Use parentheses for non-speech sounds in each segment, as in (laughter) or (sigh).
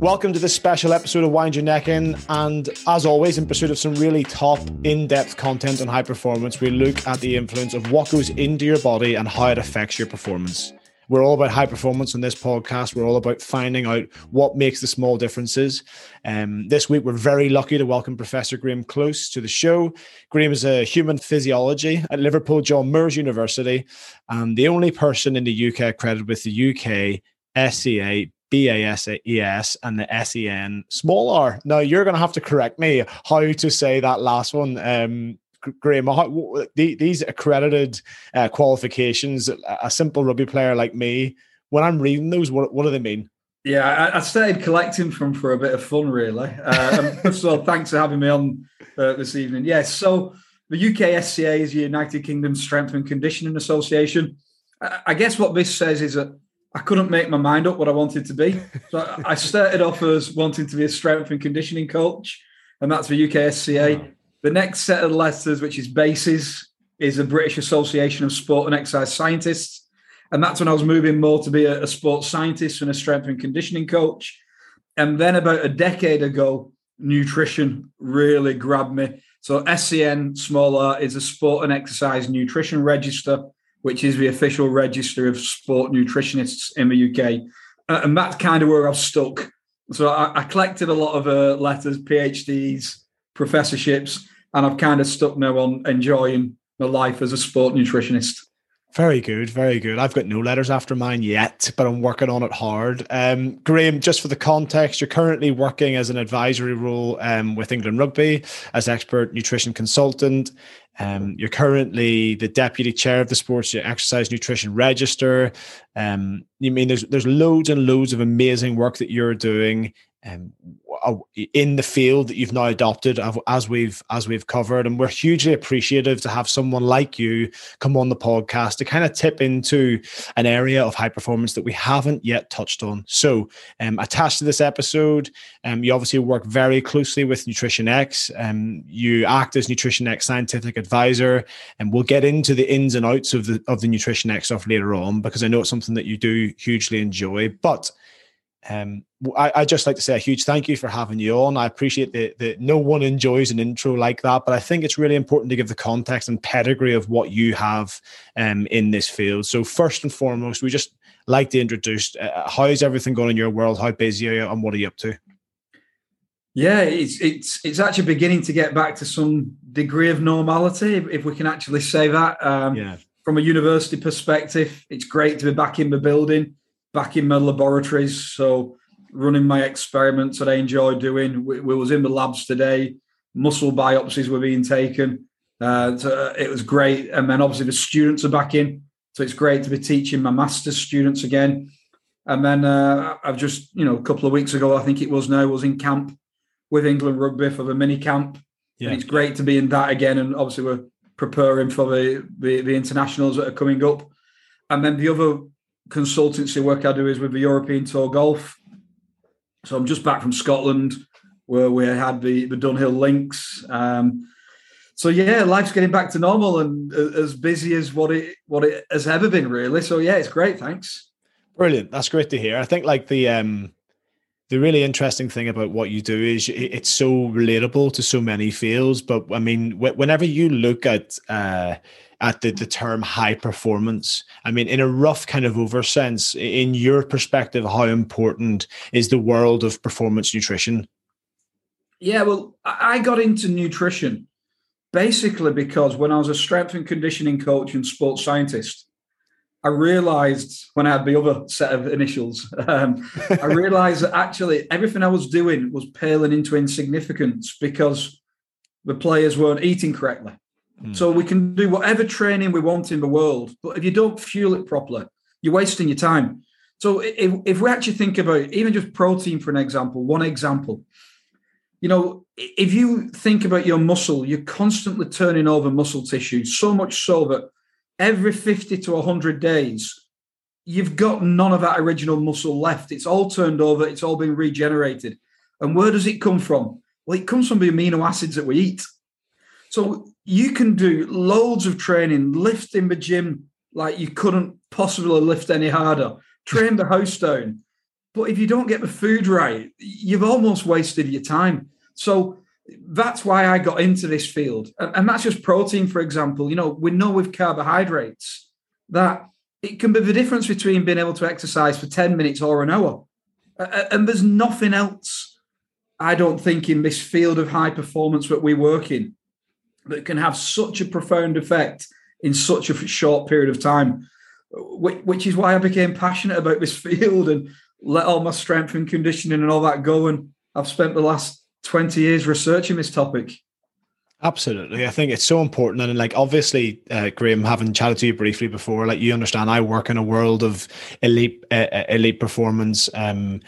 Welcome to this special episode of Wind Your Neck In. And as always, in pursuit of some really top, in depth content on high performance, we look at the influence of what goes into your body and how it affects your performance. We're all about high performance on this podcast. We're all about finding out what makes the small differences. Um, this week, we're very lucky to welcome Professor Graham Close to the show. Graham is a human physiology at Liverpool John Moores University and the only person in the UK accredited with the UK SCA BASES and the SEN small r. Now, you're going to have to correct me how to say that last one. Um, Graham, how, these accredited uh, qualifications, a simple rugby player like me, when I'm reading those, what, what do they mean? Yeah, I, started collecting from for a bit of fun, really. Uh, so (laughs) thanks for having me on uh, this evening. Yes, so the UK SCA is the United Kingdom Strength and Conditioning Association. I, I guess what this says is that I couldn't make my mind up what I wanted to be. So I started off as wanting to be a strength and conditioning coach, and that's the UK SCA. The next set of letters, which is BASES, is the British Association of Sport and Exercise Scientists. And that's when I was moving more to be a, a sports scientist and a strength and conditioning coach. And then about a decade ago, nutrition really grabbed me. So SEN small r is a sport and exercise nutrition register, which is the official register of sport nutritionists in the UK. Uh, and that's kind of where I've stuck. So I, I collected a lot of uh, letters, PhDs, professorships, and I've kind of stuck now on enjoying my life as a sport nutritionist. Very good, very good. I've got no letters after mine yet, but I'm working on it hard. Um, Graham, just for the context, you're currently working as an advisory role um, with England Rugby as expert nutrition consultant. Um, you're currently the deputy chair of the Sports Exercise Nutrition Register. Um, you mean there's there's loads and loads of amazing work that you're doing um, in the field that you've now adopted as we've as we've covered. And we're hugely appreciative to have someone like you come on the podcast to kind of tip into an area of high performance that we haven't yet touched on. So um, attached to this episode um, you obviously work very closely with nutrition x. Um, you act as nutrition x scientific advisor and we'll get into the ins and outs of the of the nutrition x stuff later on because i know it's something that you do hugely enjoy but um, I, I just like to say a huge thank you for having you on. I appreciate that that no one enjoys an intro like that, but I think it's really important to give the context and pedigree of what you have um, in this field. So first and foremost, we just like to introduce uh, how is everything going in your world? How busy are you, and what are you up to? Yeah, it's it's it's actually beginning to get back to some degree of normality, if, if we can actually say that. Um, yeah. From a university perspective, it's great to be back in the building back in my laboratories. So running my experiments that I enjoy doing. We, we was in the labs today. Muscle biopsies were being taken. Uh, so uh, it was great. And then obviously the students are back in. So it's great to be teaching my master's students again. And then uh, I've just, you know, a couple of weeks ago, I think it was now, was in camp with England Rugby for the mini camp. Yeah. And it's great to be in that again. And obviously we're preparing for the, the, the internationals that are coming up. And then the other consultancy work I do is with the European Tour Golf. So I'm just back from Scotland where we had the, the Dunhill Links. Um, so yeah, life's getting back to normal and as busy as what it what it has ever been, really. So yeah, it's great. Thanks. Brilliant. That's great to hear. I think like the um the really interesting thing about what you do is it's so relatable to so many fields. But I mean, whenever you look at uh, at the, the term high performance. I mean, in a rough kind of over sense, in your perspective, how important is the world of performance nutrition? Yeah, well, I got into nutrition basically because when I was a strength and conditioning coach and sports scientist, I realized when I had the other set of initials, um, I (laughs) realized that actually everything I was doing was paling into insignificance because the players weren't eating correctly. Mm. So we can do whatever training we want in the world, but if you don't fuel it properly, you're wasting your time. So if, if we actually think about even just protein, for an example, one example, you know, if you think about your muscle, you're constantly turning over muscle tissue, so much so that every 50 to 100 days, you've got none of that original muscle left. It's all turned over, it's all been regenerated. And where does it come from? Well, it comes from the amino acids that we eat. So you can do loads of training, lift in the gym like you couldn't possibly lift any harder, train the house down. But if you don't get the food right, you've almost wasted your time. So that's why I got into this field. And that's just protein, for example. You know, we know with carbohydrates that it can be the difference between being able to exercise for 10 minutes or an hour. And there's nothing else, I don't think, in this field of high performance that we work in that can have such a profound effect in such a short period of time, which is why I became passionate about this (laughs) field and let all my strength and conditioning and all that go. And I've spent the last 20 years researching this topic. Absolutely. I think it's so important. And like, obviously, uh, Graham, having chatted to you briefly before, like you understand, I work in a world of elite, uh, uh elite performance. Um,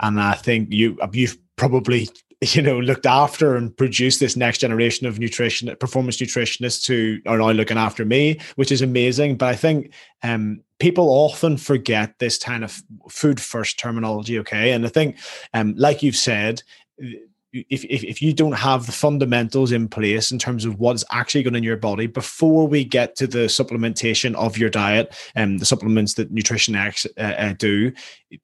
and I think you, you've probably (laughs) you know looked after and produced this next generation of nutrition performance nutritionists who are now looking after me which is amazing but i think um, people often forget this kind of food first terminology okay and i think um, like you've said if, if, if you don't have the fundamentals in place in terms of what's actually going in your body before we get to the supplementation of your diet and um, the supplements that nutrition X uh, uh, do,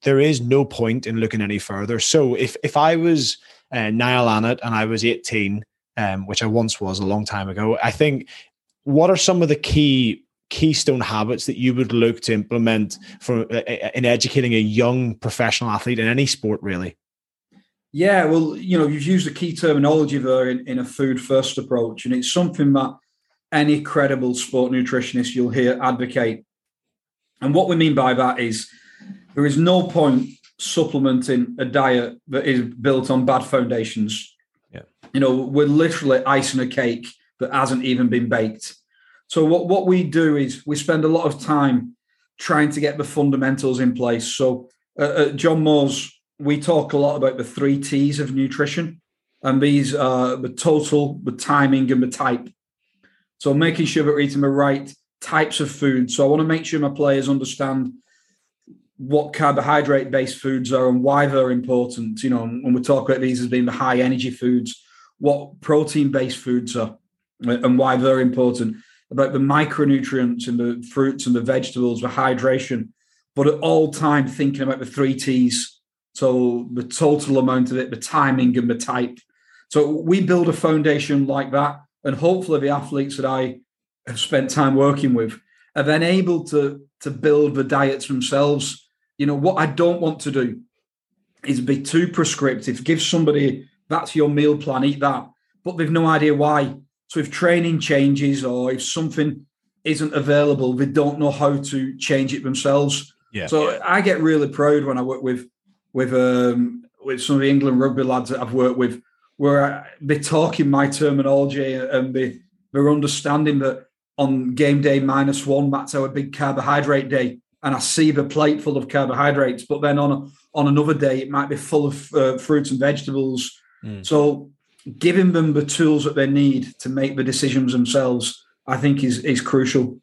there is no point in looking any further. So if if I was uh, Niall Annett and I was 18, um, which I once was a long time ago, I think what are some of the key keystone habits that you would look to implement for uh, uh, in educating a young professional athlete in any sport really? Yeah, well, you know, you've used the key terminology there in, in a food first approach, and it's something that any credible sport nutritionist you'll hear advocate. And what we mean by that is there is no point supplementing a diet that is built on bad foundations. Yeah. You know, we're literally icing a cake that hasn't even been baked. So what, what we do is we spend a lot of time trying to get the fundamentals in place. So uh, at John Moores, we talk a lot about the three T's of nutrition, and these are the total, the timing, and the type. So making sure that we're eating the right types of food. So I want to make sure my players understand what carbohydrate based foods are and why they're important. You know, when we talk about these as being the high energy foods, what protein based foods are uh, and why they're important, about the micronutrients in the fruits and the vegetables, the hydration, but at all time thinking about the three T's so the total amount of it, the timing and the type. So we build a foundation like that. And hopefully the athletes that I have spent time working with are then able to, to build the diets themselves. You know, what I don't want to do is be too prescriptive. Give somebody that's your meal plan, eat that, but they've no idea why. So if training changes or if something isn't available, they don't know how to change it themselves. Yeah. So I get really proud when I work with with um, with some of the England rugby lads that I've worked with, where they're talking my terminology and they, they're understanding that on game day minus one, that's our big carbohydrate day. And I see the plate full of carbohydrates, but then on a, on another day, it might be full of uh, fruits and vegetables. Mm. So giving them the tools that they need to make the decisions themselves, I think is is crucial.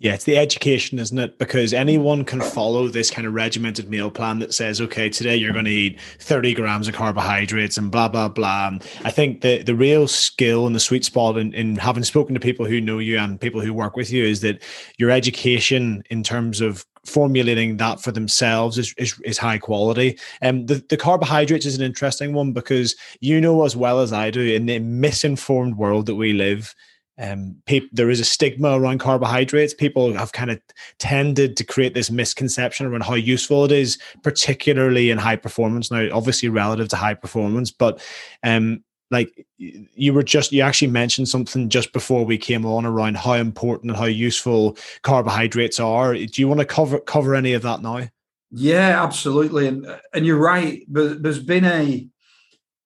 Yeah, it's the education, isn't it? Because anyone can follow this kind of regimented meal plan that says, okay, today you're going to eat 30 grams of carbohydrates and blah, blah, blah. And I think the, the real skill and the sweet spot in, in having spoken to people who know you and people who work with you is that your education in terms of formulating that for themselves is, is, is high quality. And um, the, the carbohydrates is an interesting one because you know as well as I do in the misinformed world that we live, um, pe- there is a stigma around carbohydrates. People have kind of tended to create this misconception around how useful it is, particularly in high performance. Now, obviously, relative to high performance, but um, like you were just you actually mentioned something just before we came on around how important and how useful carbohydrates are. Do you want to cover cover any of that now? Yeah, absolutely, and and you're right. But there's been a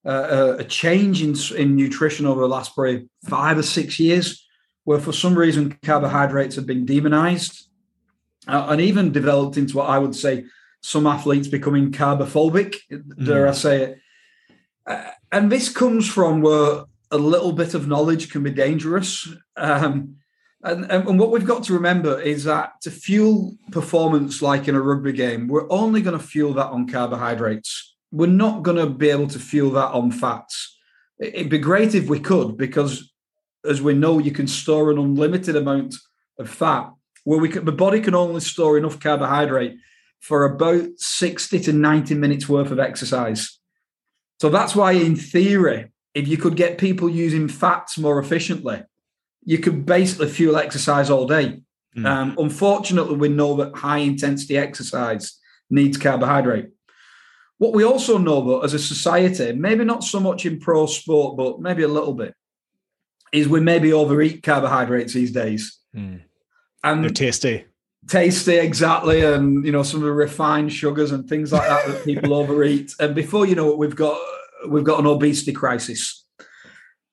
uh, a change in, in nutrition over the last probably five or six years, where for some reason carbohydrates have been demonized uh, and even developed into what I would say some athletes becoming carbophobic, mm. dare I say it. Uh, and this comes from where a little bit of knowledge can be dangerous. Um, and, and, what we've got to remember is that to fuel performance like in a rugby game, we're only going to fuel that on carbohydrates we're not going to be able to fuel that on fats. It'd be great if we could, because as we know, you can store an unlimited amount of fat. Where we can, the body can only store enough carbohydrate for about 60 to 90 minutes worth of exercise. So that's why, in theory, if you could get people using fats more efficiently, you could basically fuel exercise all day. Mm. Um, unfortunately, we know that high intensity exercise needs carbohydrate. What we also know, though, as a society, maybe not so much in pro sport, but maybe a little bit, is we maybe overeat carbohydrates these days. Mm. And they're tasty. Tasty, exactly. And, you know, some of the refined sugars and things like that that people (laughs) overeat. And before you know it, we've got we've got an obesity crisis.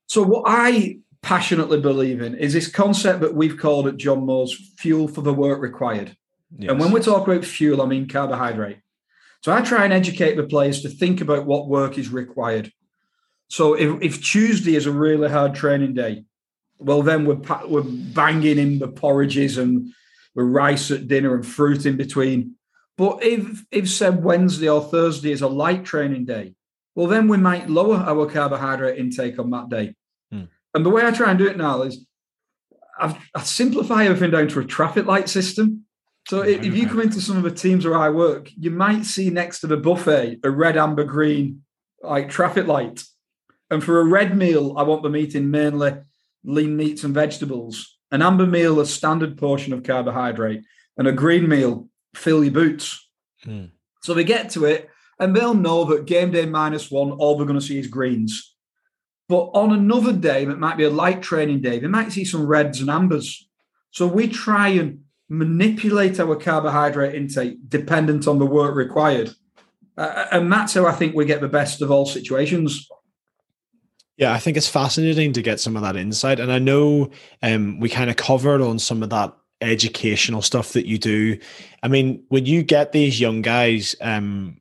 So what I passionately believe in is this concept that we've called at John Moores fuel for the work required. Yes. And when we talk about fuel, I mean carbohydrate. So I try and educate the players to think about what work is required. So if, if Tuesday is a really hard training day, well, then we're, we're banging in the porridges and the rice at dinner and fruit in between. But if, if said Wednesday or Thursday is a light training day, well, then we might lower our carbohydrate intake on that day. Hmm. And the way I try and do it now is I've, I simplify everything down to a traffic light system. So if, if you come into some of the teams where I work, you might see next to the buffet a red, amber, green like traffic light. And for a red meal, I want them eating mainly lean meats and vegetables. An amber meal, a standard portion of carbohydrate, and a green meal, fill your boots. Hmm. So they get to it and they'll know that game day minus one, all they're going to see is greens. But on another day, that might be a light training day, they might see some reds and ambers. So we try and manipulate our carbohydrate intake dependent on the work required. Uh, and that's how I think we get the best of all situations. Yeah, I think it's fascinating to get some of that insight. And I know um, we kind of covered on some of that educational stuff that you do. I mean, when you get these young guys um,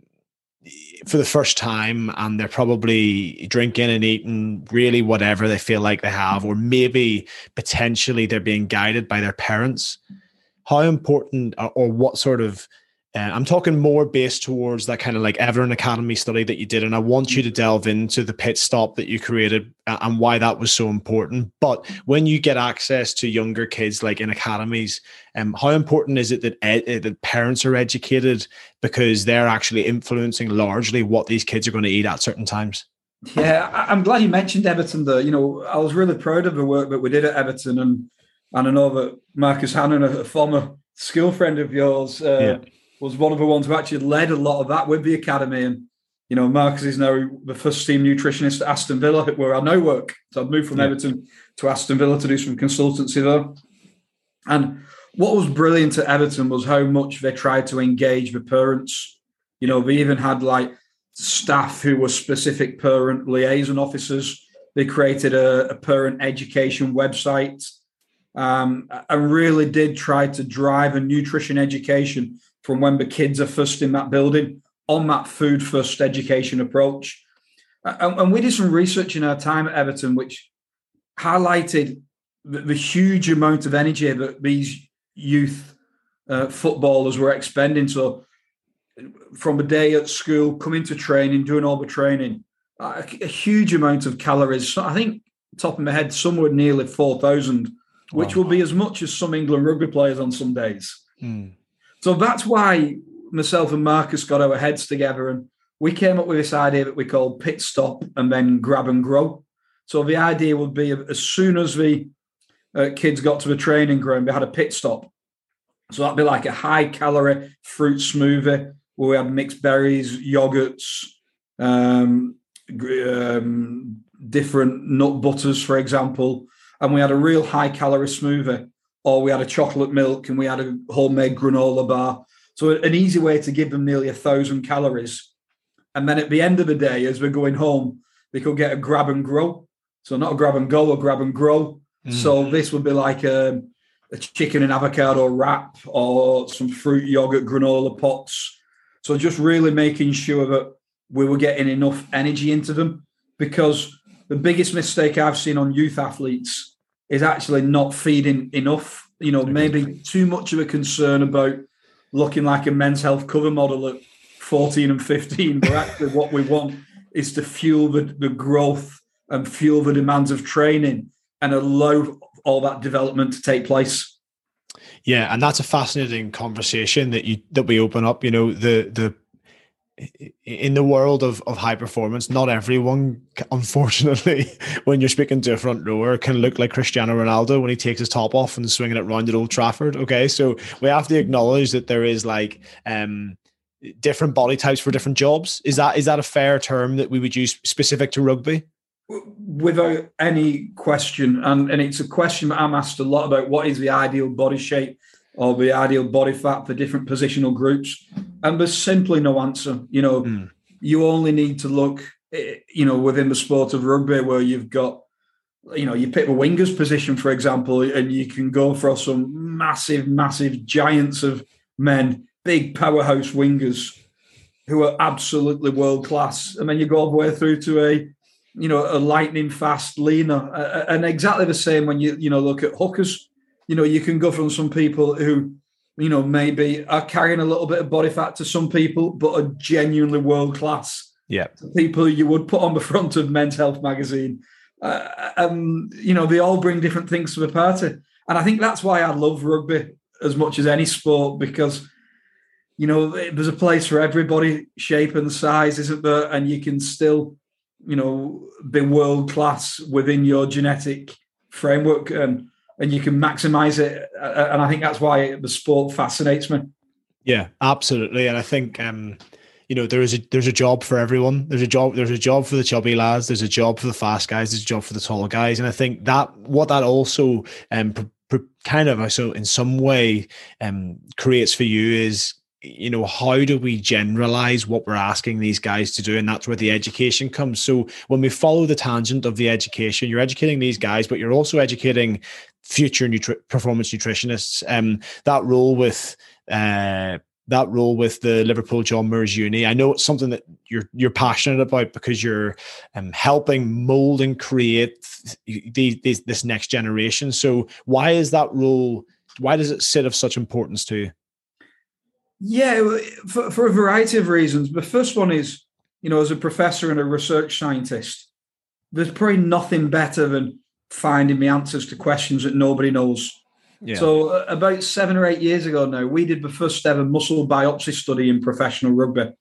for the first time and they're probably drinking and eating really whatever they feel like they have, or maybe potentially they're being guided by their parents, how important or, or what sort of uh, I'm talking more based towards that kind of like Everton Academy study that you did, and I want you to delve into the pit stop that you created and why that was so important. But when you get access to younger kids, like in academies, um, how important is it that ed- uh, that parents are educated because they're actually influencing largely what these kids are going to eat at certain times? Yeah, I'm glad you mentioned Everton. Though you know, I was really proud of the work that we did at Everton, and and I know that Marcus Hannon, a former school friend of yours. Uh, yeah was one of the ones who actually led a lot of that with the academy. And you know, Marcus is now the first team nutritionist at Aston Villa, where I now work. So I've moved from yeah. Everton to Aston Villa to do some consultancy there. And what was brilliant at Everton was how much they tried to engage the parents. You know, they even had like staff who were specific parent liaison officers. They created a, a parent education website um, and really did try to drive a nutrition education from when the kids are first in that building on that food first education approach. And, and we did some research in our time at Everton, which highlighted the, the huge amount of energy that these youth uh, footballers were expending. So, from a day at school, coming to training, doing all the training, a, a huge amount of calories. So I think, top of my head, somewhere nearly 4,000, which wow. will be as much as some England rugby players on some days. Mm. So that's why myself and Marcus got our heads together and we came up with this idea that we called pit stop and then grab and grow. So the idea would be as soon as the uh, kids got to the training ground, they had a pit stop. So that'd be like a high calorie fruit smoothie where we had mixed berries, yogurts, um, um, different nut butters, for example. And we had a real high calorie smoothie or we had a chocolate milk and we had a homemade granola bar. So an easy way to give them nearly a thousand calories. And then at the end of the day, as we're going home, they could get a grab and grow. So not a grab and go, a grab and grow. Mm. So this would be like a, a chicken and avocado wrap or some fruit yogurt granola pots. So just really making sure that we were getting enough energy into them because the biggest mistake I've seen on youth athletes is actually not feeding enough. You know, maybe too much of a concern about looking like a men's health cover model at 14 and 15. But actually, what we want is to fuel the, the growth and fuel the demands of training and allow all that development to take place. Yeah, and that's a fascinating conversation that you that we open up. You know, the the in the world of, of high performance, not everyone, unfortunately, (laughs) when you're speaking to a front rower, can look like Cristiano Ronaldo when he takes his top off and swinging it round at Old Trafford. Okay, so we have to acknowledge that there is like um, different body types for different jobs. Is that is that a fair term that we would use specific to rugby? Without any question, and and it's a question that I'm asked a lot about. What is the ideal body shape? or the ideal body fat for different positional groups. And there's simply no answer. You know, mm. you only need to look, eh, you know, within the sport of rugby where you've got, you know, you pick the winger's position, for example, and you can go for some massive, massive giants of men, big powerhouse wingers who are absolutely world class. And then you go all the way through to a, you know, a lightning fast leaner. And exactly the same when you, you know, look at hookers you know, you can go from some people who, you know, maybe are carrying a little bit of body fat to some people, but are genuinely world class. Yeah. People you would put on the (laughs) front of Men's Health magazine. Uh, um, you know, they all bring different things to the party. And I think that's why I love rugby as much as any sport because, you know, there's a place for everybody, shape and size, isn't there? And you can still, you know, be world class within your genetic framework. And and you can maximize it. And I think that's why the sport fascinates me. Yeah, absolutely. And I think um, you know there is a there's a job for everyone. There's a job there's a job for the chubby lads. There's a job for the fast guys. There's a job for the tall guys. And I think that what that also um kind of so in some way um creates for you is you know how do we generalize what we're asking these guys to do and that's where the education comes so when we follow the tangent of the education you're educating these guys but you're also educating future nutri- performance nutritionists um that role with uh that role with the Liverpool John Moores Uni. I know it's something that you're you're passionate about because you're um, helping mold and create this next generation. So why is that role? Why does it sit of such importance to you? Yeah, for, for a variety of reasons. The first one is, you know, as a professor and a research scientist, there's probably nothing better than finding the answers to questions that nobody knows. Yeah. So uh, about seven or eight years ago now, we did the first ever muscle biopsy study in professional rugby.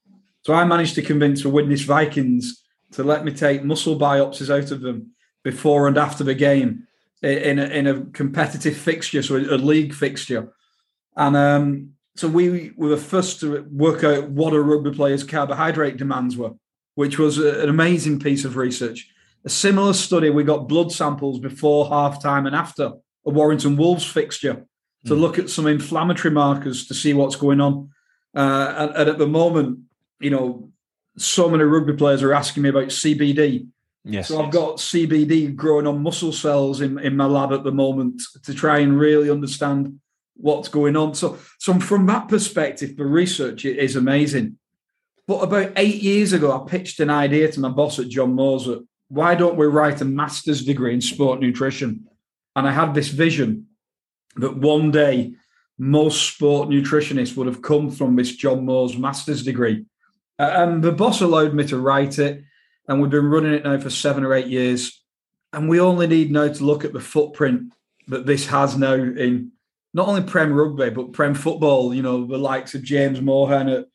So I managed to convince the Widnes Vikings to let me take muscle biopsies out of them before and after the game in a, in a competitive fixture, so a league fixture. And um, so we were the first to work out what a rugby player's carbohydrate demands were, which was an amazing piece of research. A similar study, we got blood samples before half time and after a Warrington Wolves fixture to mm. look at some inflammatory markers to see what's going on. Uh, and, and, at the moment, you know, so many rugby players are asking me about CBD. Yes. So I've got CBD growing on muscle cells in, in my lab at the moment to try and really understand what's going on. So, so from that perspective, the research is amazing. But about eight years ago, I pitched an idea to my boss at John Moores that why don't we write a master's degree in sport nutrition? And I had this vision that one day most sport nutritionists would have come from this John Moores master's degree. Uh, and the boss allowed me to write it. And we've been running it now for seven or eight years. And we only need now to look at the footprint that this has now in not only Prem rugby, but Prem football, you know, the likes of James Mohan at,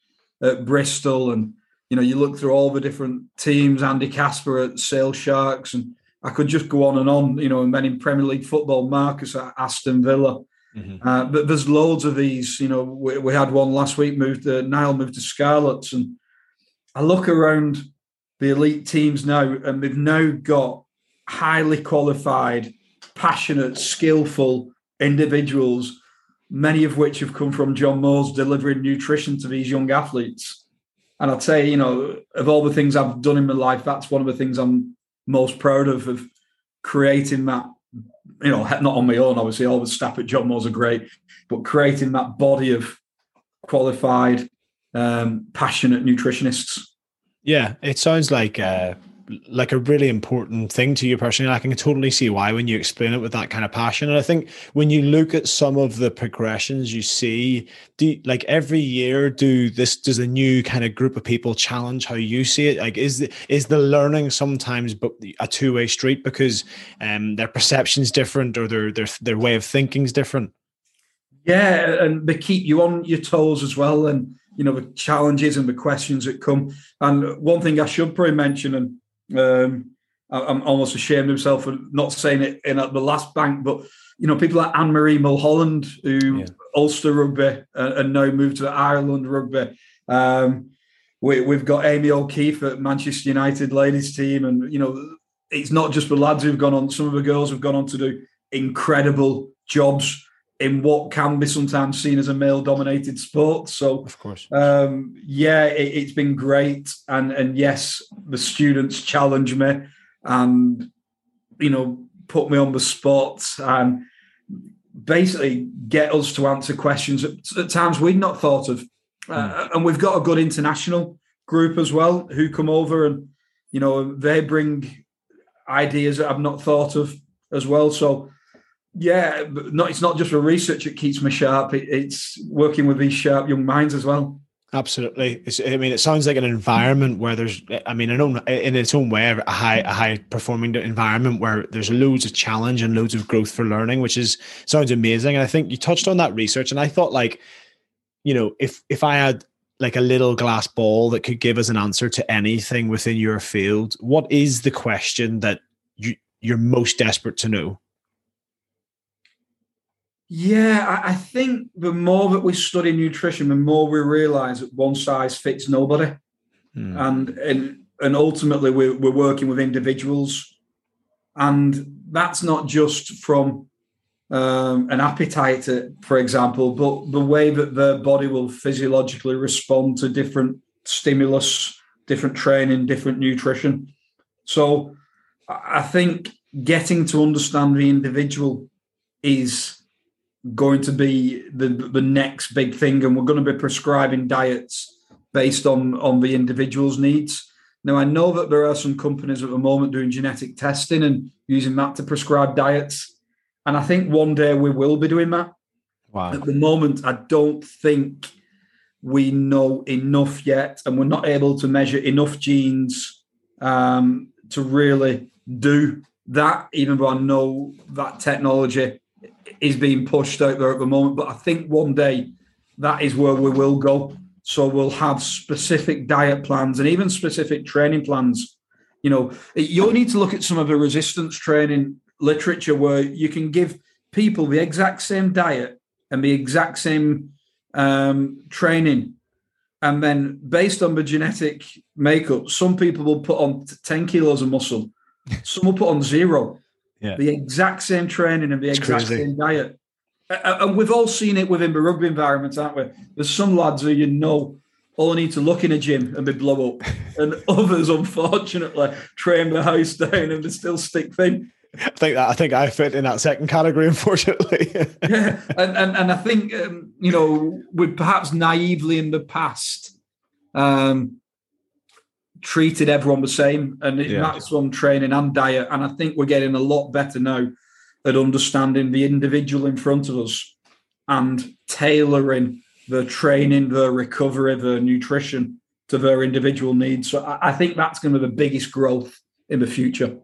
at Bristol. And, you know, you look through all the different teams, Andy Casper at Sale Sharks. And I could just go on and on, you know, and then in Premier League football, Marcus at Aston Villa. Mm-hmm. Uh, but there's loads of these. You know, we, we had one last week. Moved to Niall moved to Scarlets, and I look around the elite teams now, and they've now got highly qualified, passionate, skillful individuals, many of which have come from John Moores delivering nutrition to these young athletes. And I'd say, you know, of all the things I've done in my life, that's one of the things I'm most proud of, of creating that, you know, not on my own, obviously, all the staff at John Moores are great, but creating that body of qualified, um, passionate nutritionists. Yeah, it sounds like uh, like a really important thing to you personally. I can totally see why when you explain it with that kind of passion. And I think when you look at some of the progressions you see, do like every year, do this does a new kind of group of people challenge how you see it? Like is the is the learning sometimes but a two-way street because um their perception's different or their their their way of thinking is different? Yeah, and they keep you on your toes as well, and you know the challenges and the questions that come. And one thing I should probably mention, and um, I'm almost ashamed of myself for not saying it in the last bank, but you know people like Anne Marie Mulholland who yeah. Ulster rugby uh, and now moved to Ireland rugby. Um, we, have got Amy O'Keefe at Manchester United ladies team, and you know it's not just the lads who've gone on. Some of the girls have gone on to do incredible jobs in what can be sometimes seen as a male-dominated sport. So, of course, um, yeah, it, has been great, and and yes, the students challenge me, and you know, put me on the spot, and basically get us to answer questions at, at times we'd not thought of, uh, mm. and we've got a good international group as well who come over and you know they bring ideas that I've not thought of as well. So yeah, not it's not just for research that keeps me sharp. It, it's working with these sharp young minds as well. Absolutely. It's, I mean, it sounds like an environment where there's, I mean, in, in its own way, a high, a high performing environment where there's loads of challenge and loads of growth for learning, which is sounds amazing. And I think you touched on that research, and I thought like, you know, if if I had like a little glass ball that could give us an answer to anything within your field, what is the question that you you're most desperate to know? Yeah, I, think the more that we study nutrition, the more we realise that one size fits nobody, mm. and and and ultimately we're, we're working with individuals, and that's not just from um, an appetite, for example, but the way that their body will physiologically respond to different stimulus, different training, different nutrition. So I think getting to understand the individual is going to be the the next big thing, and we're going to be prescribing diets based on on the individual's needs. Now, I know that there are some companies at the moment doing genetic testing and using that to prescribe diets, and I think one day we will be doing that. Wow. At the moment, I don't think we know enough yet, and we're not able to measure enough genes um, to really do that. Even though I know that technology is being pushed out there at the moment. But I think one day that is where we will go. So we'll have specific diet plans and even specific training plans. You know, you'll need to look at some of the resistance training literature where you can give people the exact same diet and the exact same um, training. And then, based on the genetic makeup, some people will put on 10 kilos of muscle, (laughs) some will put on zero yeah. the exact same training and the it's exact crazy. same diet. And we've all seen it within the rugby environment, aren't we? There's some lads who you know only need to look in a gym and they blow up, (laughs) and others, unfortunately, train the house down and they still stick thin. I think that I think I fit in that second category, (laughs) unfortunately. yeah, and, and and I think um, you know we perhaps naively in the past um, treated everyone the same, and yeah. maximum training and diet. And I think we're getting a lot better now at understanding the individual in front of us and tailoring the training, the recovery, the nutrition to their individual needs. So I, I think that's going to be the biggest growth in the future.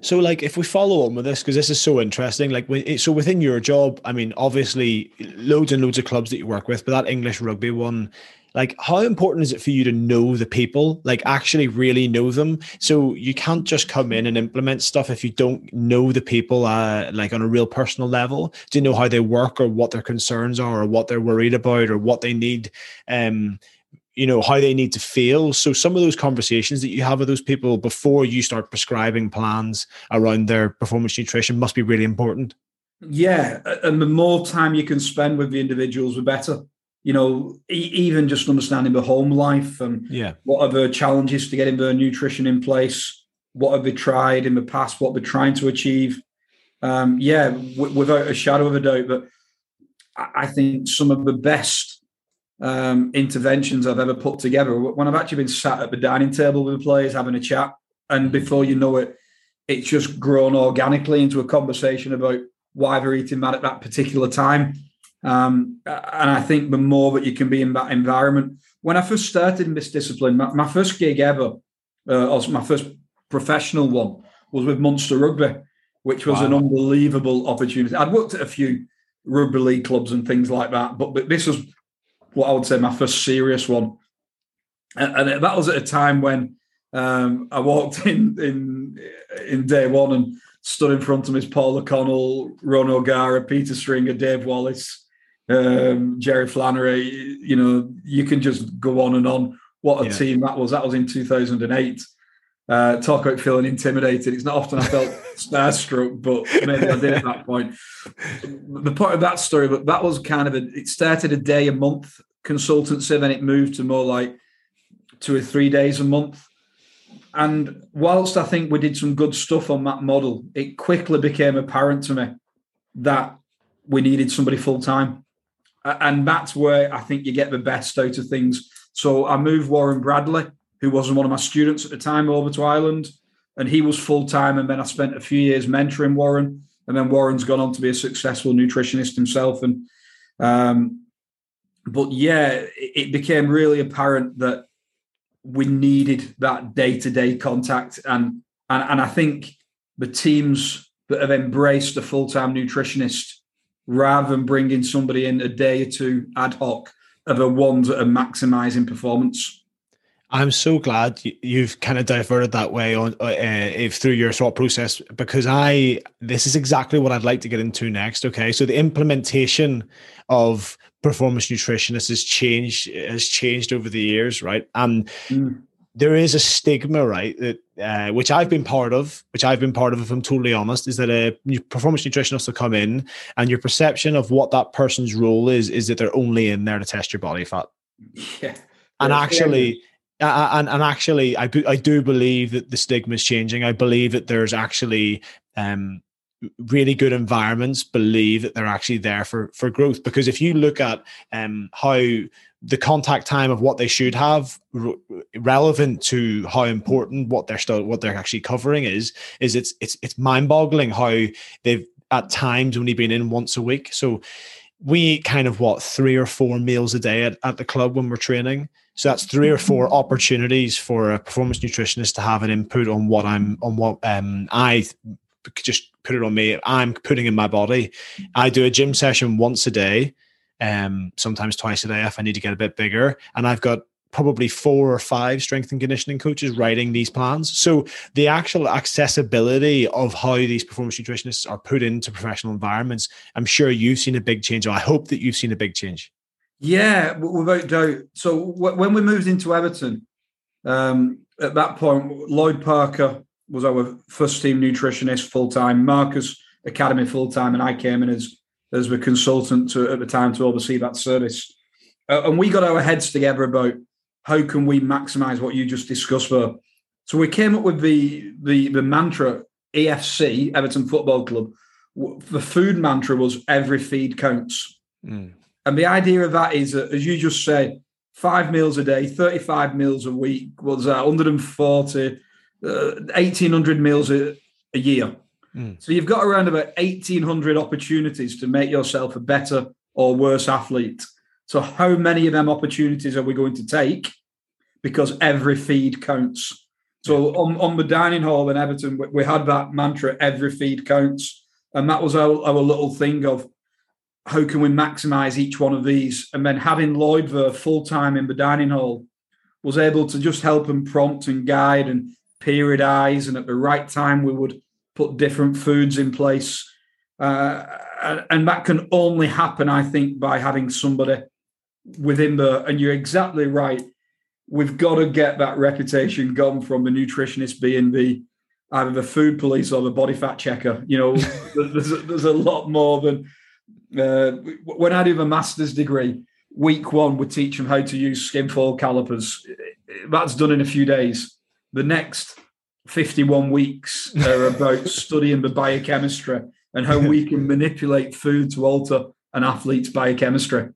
So, like, if we follow on with this, because this is so interesting, like, so within your job, I mean, obviously, loads and loads of clubs that you work with, but that English rugby one, like how important is it for you to know the people? Like actually really know them? So you can't just come in and implement stuff if you don't know the people uh, like on a real personal level. Do you know how they work or what their concerns are or what they're worried about or what they need um you know how they need to feel? So some of those conversations that you have with those people before you start prescribing plans around their performance nutrition must be really important. Yeah and the more time you can spend with the individuals the better you know, e- even just understanding the home life and yeah. what are the challenges to getting their nutrition in place, what have they tried in the past, what they're trying to achieve. Um, yeah, w- without a shadow of a doubt. But I think some of the best um, interventions I've ever put together when I've actually been sat at the dining table with the players having a chat, and before you know it, it's just grown organically into a conversation about why they're eating that at that particular time um, and I think the more that you can be in that environment. When I first started in this discipline, my, my first gig ever, uh, or my first professional one, was with Munster Rugby, which was wow. an unbelievable opportunity. I'd worked at a few rugby league clubs and things like that. But, but this was what I would say my first serious one, and, and that was at a time when um, I walked (laughs) in in in day one and stood in front of Miss Paul O'Connell, Ronan O'Gara, Peter Stringer, Dave Wallace, um, Jerry Flannery. You know, you can just go on and on. What a yeah. team that was! That was in 2008. Uh, talk about feeling intimidated. It's not often I felt (laughs) starstruck, but maybe I did at that point. The point of that story, but that was kind of a. It started a day a month consultancy, then it moved to more like two or three days a month. And whilst I think we did some good stuff on that model, it quickly became apparent to me that we needed somebody full time. And that's where I think you get the best out of things. So I moved Warren Bradley, who wasn't one of my students at the time, over to Ireland. And he was full time. And then I spent a few years mentoring Warren. And then Warren's gone on to be a successful nutritionist himself. And um, but yeah, it became really apparent that we needed that day to day contact, and, and and I think the teams that have embraced a full time nutritionist rather than bringing somebody in a day or two ad hoc are the ones that are maximizing performance. I'm so glad you've kind of diverted that way on uh, if through your thought process because I this is exactly what I'd like to get into next. Okay, so the implementation of performance nutritionist has changed has changed over the years, right? And mm. There is a stigma, right, that uh, which I've been part of, which I've been part of, if I'm totally honest, is that a performance nutritionist will come in and your perception of what that person's role is is that they're only in there to test your body fat. Yeah. And actually, uh, and and actually, I I do believe that the stigma is changing. I believe that there's actually um, really good environments believe that they're actually there for for growth because if you look at um, how the contact time of what they should have re- relevant to how important what they're still what they're actually covering is is it's it's it's mind-boggling how they've at times only been in once a week so we eat kind of what three or four meals a day at, at the club when we're training so that's three or four mm-hmm. opportunities for a performance nutritionist to have an input on what I'm on what um, I just put it on me. I'm putting in my body. I do a gym session once a day, um, sometimes twice a day if I need to get a bit bigger. And I've got probably four or five strength and conditioning coaches writing these plans. So the actual accessibility of how these performance nutritionists are put into professional environments, I'm sure you've seen a big change. I hope that you've seen a big change. Yeah, without doubt. So when we moved into Everton, um, at that point, Lloyd Parker was our first team nutritionist full time. Marcus Academy full time, and I came in as as the consultant to, at the time to oversee that service. Uh, and we got our heads together about how can we maximize what you just discussed there. So we came up with the the the mantra EFC Everton Football Club. The food mantra was every feed counts. Mm. And the idea of that is, as you just say, five meals a day, 35 meals a week was uh, 140 uh, 1,800 meals a, a year. Mm. So you've got around about 1,800 opportunities to make yourself a better or worse athlete. So how many of them opportunities are we going to take? Because every feed counts. So on, on the dining hall in Everton, we, we had that mantra, every feed counts. And that was our, our little thing of how can we maximize each one of these? And then having Lloyd there full time in the dining hall was able to just help and prompt and guide and periodize, and at the right time we would put different foods in place. Uh, and that can only happen, I think, by having somebody within the. And you're exactly right. We've got to get that reputation gone from the nutritionist being the either the food police or the body fat checker. You know, (laughs) there's a, there's a lot more than uh, when I do the master's degree. Week one, we teach them how to use skin fold calipers. That's done in a few days the next 51 weeks are about (laughs) studying the biochemistry and how we can (laughs) manipulate food to alter an athlete's biochemistry.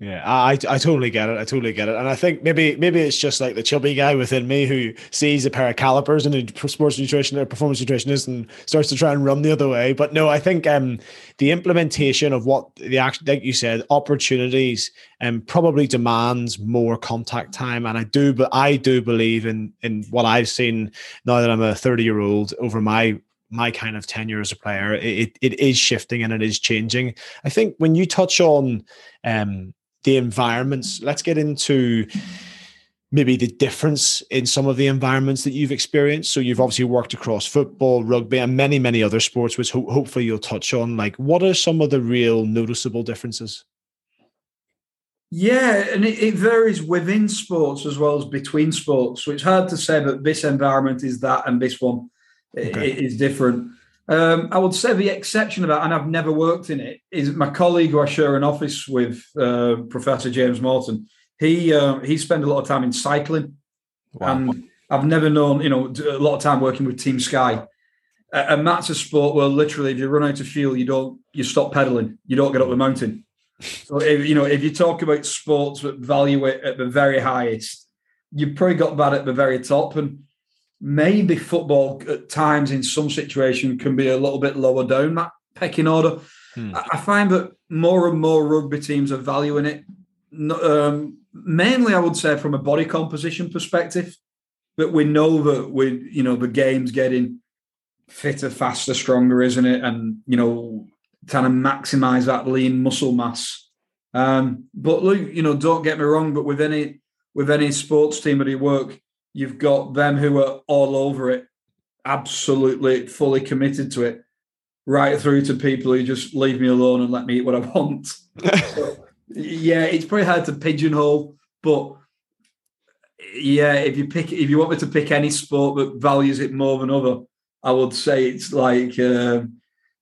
Yeah, I I totally get it. I totally get it, and I think maybe maybe it's just like the chubby guy within me who sees a pair of calipers and a sports nutrition or performance nutritionist and starts to try and run the other way. But no, I think um the implementation of what the act like you said opportunities um probably demands more contact time, and I do but I do believe in in what I've seen now that I'm a 30 year old over my my kind of tenure as a player, it, it is shifting and it is changing. I think when you touch on um, the environments, let's get into maybe the difference in some of the environments that you've experienced. So you've obviously worked across football, rugby, and many, many other sports, which ho- hopefully you'll touch on. Like, what are some of the real noticeable differences? Yeah, and it, it, varies within sports as well as between sports. So it's hard to say that this environment is that and this one okay. is different. Um, I would say the exception of that, and I've never worked in it, is my colleague who I share an office with, uh, Professor James Morton. He uh, he spent a lot of time in cycling, wow. and I've never known you know a lot of time working with Team Sky. And that's a sport where literally, if you run out of fuel, you don't you stop pedaling, you don't get up the mountain. So if you know if you talk about sports that value it at the very highest, you've probably got that at the very top, and maybe football at times in some situation can be a little bit lower down that pecking order. Hmm. I find that more and more rugby teams are valuing it. Um, mainly, I would say from a body composition perspective, but we know that we, you know, the game's getting fitter, faster, stronger, isn't it? And you know, trying to maximize that lean muscle mass. Um, but look, you know, don't get me wrong, but with any with any sports team that you work, you've got them who are all over it, absolutely fully committed to it, right through to people who just leave me alone and let me eat what I want. (laughs) so, yeah, it's pretty hard to pigeonhole, but yeah, if you pick, if you want me to pick any sport that values it more than other, I would say it's like uh,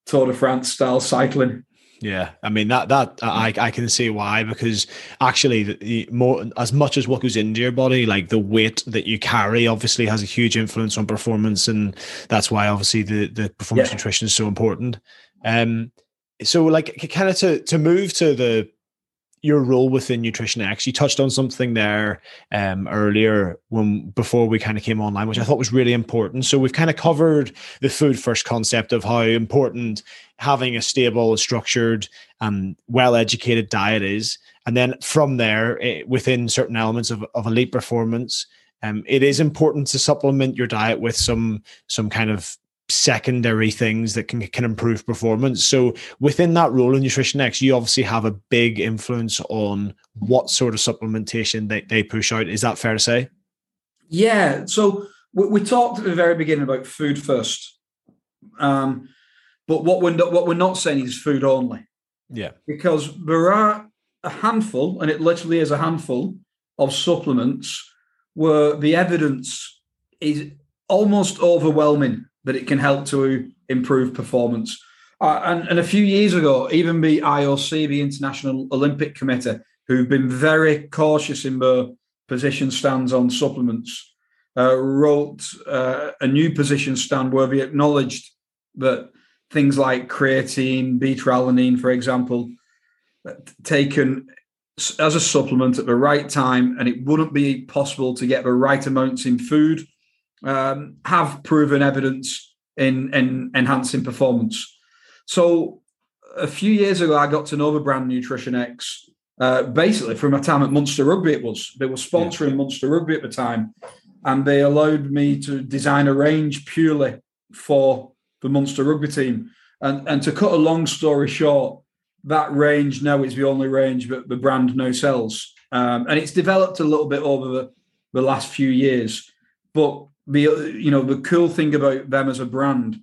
Tour de France style cycling. Yeah, I mean that that I I can see why because actually the, more as much as what goes into your body, like the weight that you carry, obviously has a huge influence on performance, and that's why obviously the the performance yeah. nutrition is so important. Um, so like kind of to to move to the your role within Nutrition X. You touched on something there um, earlier when before we kind of came online, which I thought was really important. So we've kind of covered the food first concept of how important having a stable, structured, and well-educated diet is, and then from there, it, eh, within certain elements of, of elite performance, um, it is important to supplement your diet with some some kind of secondary things that can can improve performance. So within that role in Nutrition X, you obviously have a big influence on what sort of supplementation they, they push out. Is that fair to say? Yeah. So we, we talked at the very beginning about food first, um, but what we're not, what we're not saying is food only. Yeah. Because there are a handful, and it literally is a handful of supplements where the evidence is almost overwhelming that it can help to improve performance. Uh, and, and a few years ago, even the IOC, the International Olympic Committee, who've been very cautious in their position stands on supplements, uh, wrote uh, a new position stand where they acknowledged that things like creatine, beta-alanine, for example, taken as a supplement at the right time, and it wouldn't be possible to get the right amounts in food um, have proven evidence in, in enhancing performance. So a few years ago, I got to know the brand Nutrition X. Uh, basically, from my time at Munster Rugby, it was they were sponsoring yeah. Munster Rugby at the time, and they allowed me to design a range purely for the Munster Rugby team. And and to cut a long story short, that range now is the only range that the brand now sells, um, and it's developed a little bit over the, the last few years. But the you know the cool thing about them as a brand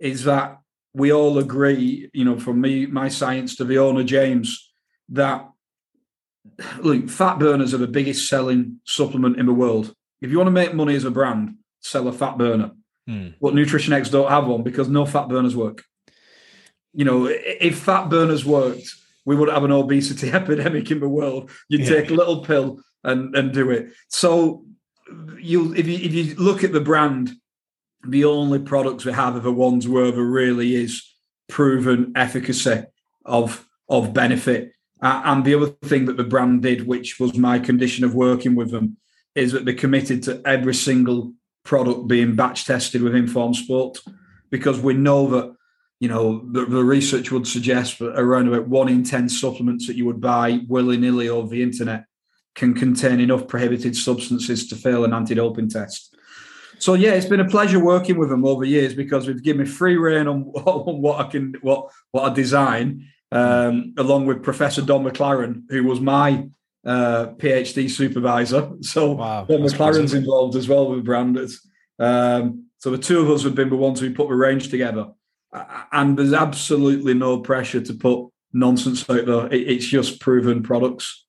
is that we all agree, you know, from me, my science to the owner James, that look, fat burners are the biggest selling supplement in the world. If you want to make money as a brand, sell a fat burner. Hmm. But Nutrition X don't have one because no fat burners work. You know, if fat burners worked, we would have an obesity (laughs) epidemic in the world. You'd yeah. take a little pill and and do it. So you if you if you look at the brand, the only products we have are the ones where there really is proven efficacy of of benefit. Uh, and the other thing that the brand did, which was my condition of working with them, is that they're committed to every single product being batch tested with Informed Sport, because we know that you know the, the research would suggest that around about one in ten supplements that you would buy willy nilly over the internet can contain enough prohibited substances to fail an anti-doping test. So yeah, it's been a pleasure working with them over years because we've given me free reign on, (laughs) on what I can, what what I design, um, along with Professor Don MacLaren, who was my uh, PhD supervisor. (laughs) So wow, MacLaren's crazy. involved as well with branders. Um, so the two of us have been the ones who put the range together, and there's absolutely no pressure to put nonsense out there. it's just proven products.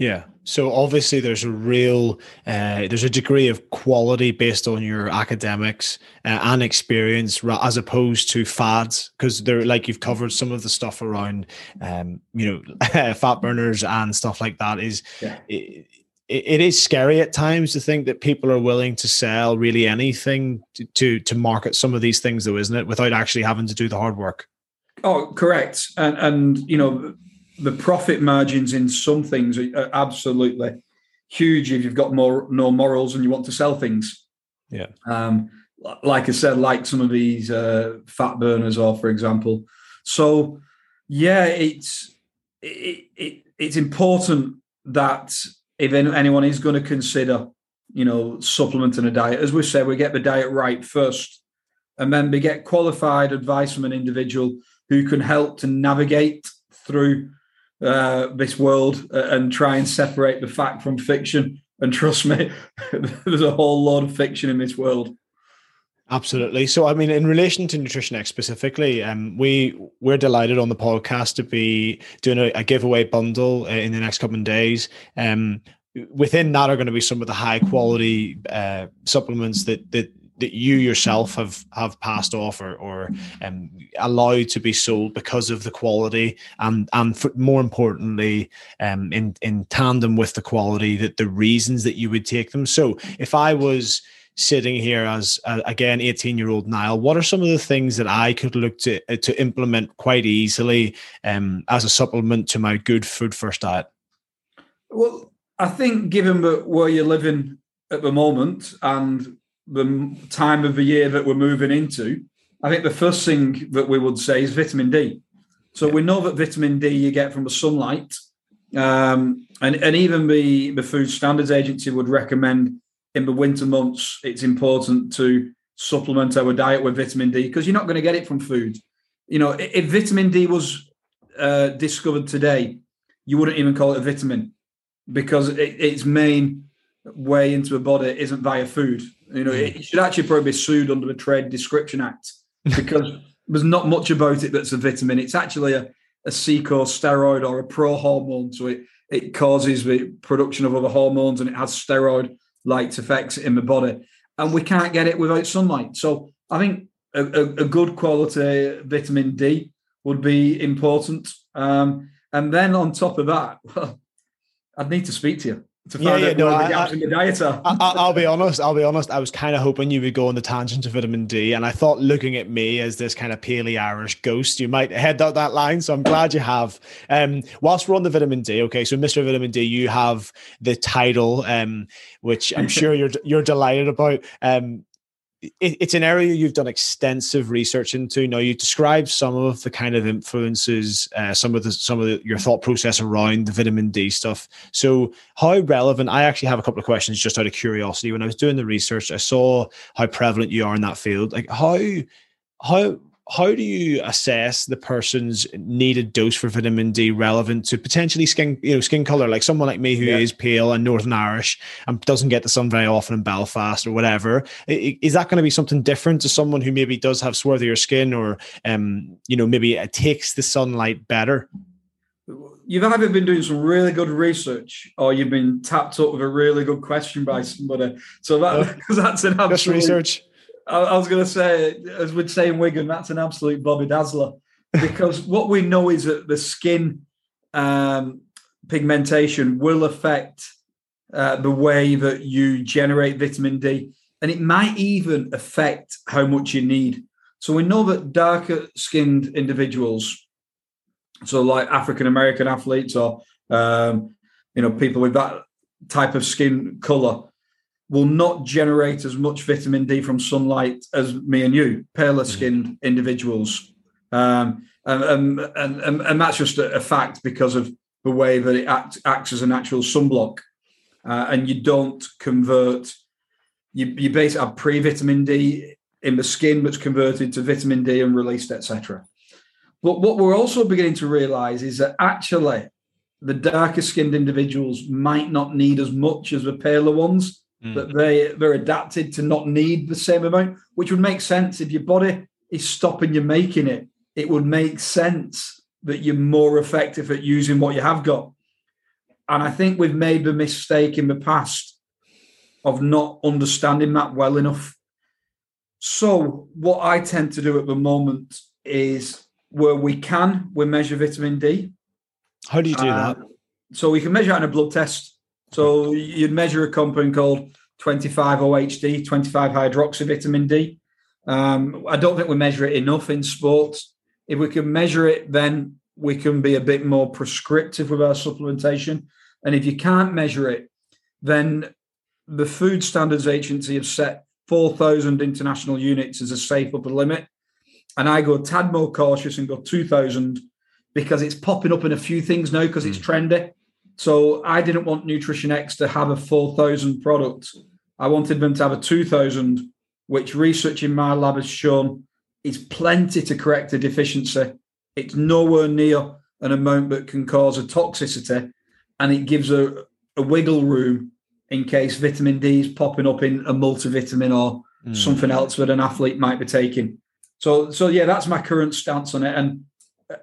Yeah. So obviously, there's a real, uh, there's a degree of quality based on your academics uh, and experience, as opposed to fads, because they're like you've covered some of the stuff around, um, you know, (laughs) fat burners and stuff like that. Is yeah. it, it is scary at times to think that people are willing to sell really anything to, to to market some of these things, though, isn't it? Without actually having to do the hard work. Oh, correct. And and you know the profit margins in some things are absolutely huge if you've got more no morals and you want to sell things. Yeah. Um, like I said, like some of these uh, fat burners, are, for example. So, yeah, it's it, it it's important that if anyone is going to consider, you know, supplementing a diet, as we said, we get the diet right first, and then we get qualified advice from an individual who can help to navigate through uh, this world uh, and try and separate the fact from fiction. And trust me, (laughs) there's a whole lot of fiction in this world. Absolutely. So, I mean, in relation to Nutrition X specifically, um, we we're delighted on the podcast to be doing a, a giveaway bundle uh, in the next couple of days. Um, within that are going to be some of the high quality uh, supplements that that that you yourself have have passed off or, or um, allowed to be sold because of the quality and and for, more importantly um, in in tandem with the quality that the reasons that you would take them. So if i was sitting here as uh, again 18 year old Niall what are some of the things that I could look to uh, to implement quite easily um, as a supplement to my good food first diet? Well I think given where you're living at the moment and the time of the year that we're moving into, I think the first thing that we would say is vitamin D. So yeah. we know that vitamin D you get from the sunlight, um, and and even the the Food Standards Agency would recommend in the winter months it's important to supplement our diet with vitamin D because you're not going to get it from food. You know, if vitamin D was uh, discovered today, you wouldn't even call it a vitamin because it, its main way into the body isn't via food. You know, it should actually probably be sued under the Trade Description Act (laughs) because there's not much about it that's a vitamin. It's actually a, a steroid or a pro hormone. So it, it causes the production of other hormones and it has steroid like effects in the body. And we can't get it without sunlight. So I think a, a, a good quality vitamin D would be important. Um, and then on top of that, (laughs) well, I'd need to speak to you to find yeah, yeah, out no, I, I, in the diet are. I, will be honest. I'll be honest. I was kind of hoping you would go on the tangent of vitamin D, and I thought looking at me as this kind of paley Irish ghost, you might head out that line. So I'm glad you have. Um, whilst we're on the vitamin D, okay. So Mr. Vitamin D, you have the title, um, which I'm (laughs) sure you're you're delighted about. Um, it, it's an area you've done extensive research into. Now you describe some of the kind of influences, uh, some of the some of the, your thought process around the vitamin D stuff. So how relevant? I actually have a couple of questions just out of curiosity. When I was doing the research, I saw how prevalent you are in that field. Like how how how do you assess the person's needed dose for vitamin D relevant to potentially skin, you know, skin color? Like someone like me who yeah. is pale and Northern Irish and doesn't get the sun very often in Belfast or whatever. Is that going to be something different to someone who maybe does have swarthier skin or, um, you know, maybe it takes the sunlight better? You've either been doing some really good research or you've been tapped up with a really good question by somebody. So that, (laughs) that's an absolute, research I, was going to say, as we'd say in Wigan, that's an absolute Bobby Dazzler. Because (laughs) what we know is that the skin um, pigmentation will affect uh, the way that you generate vitamin D, and it might even affect how much you need. So we know that darker skinned individuals, so like African American athletes or um, you know people with that type of skin color, will not generate as much vitamin D from sunlight as me and you, paler mm-hmm. skinned mm-hmm. individuals. Um, and, and, and, and, that's just a, fact because of the way that it act, acts as a natural sunblock. Uh, and you don't convert you, you basically have pre-vitamin D in the skin, which converted to vitamin D and released, etc. But what we're also beginning to realize is that actually the darker skinned individuals might not need as much as the paler ones, mm. that they, they're adapted to not need the same amount, which would make sense if your body is stopping you making it. It would make sense that you're more effective at using what you have got. And I think we've made the mistake in the past of not understanding that well enough. So, what I tend to do at the moment is where we can, we measure vitamin D. How do you do uh, that? So, we can measure it in a blood test. So, you'd measure a compound called 25-OHD, 25 hydroxy vitamin D. Um, I don't think we measure it enough in sports. If we can measure it, then we can be a bit more prescriptive with our supplementation. And if you can't measure it, then the Food Standards Agency have set 4,000 international units as a safe upper limit. And I go a tad more cautious and go 2,000 because it's popping up in a few things now because mm. it's hmm. trendy. So I didn't want Nutrition X to have a 4,000 product. I wanted them to have a 2,000, which research in my lab has shown is plenty to correct a deficiency. It's nowhere near an amount that can cause a toxicity, and it gives a, a wiggle room in case vitamin D is popping up in a multivitamin or mm. something else that an athlete might be taking. So, so yeah, that's my current stance on it. And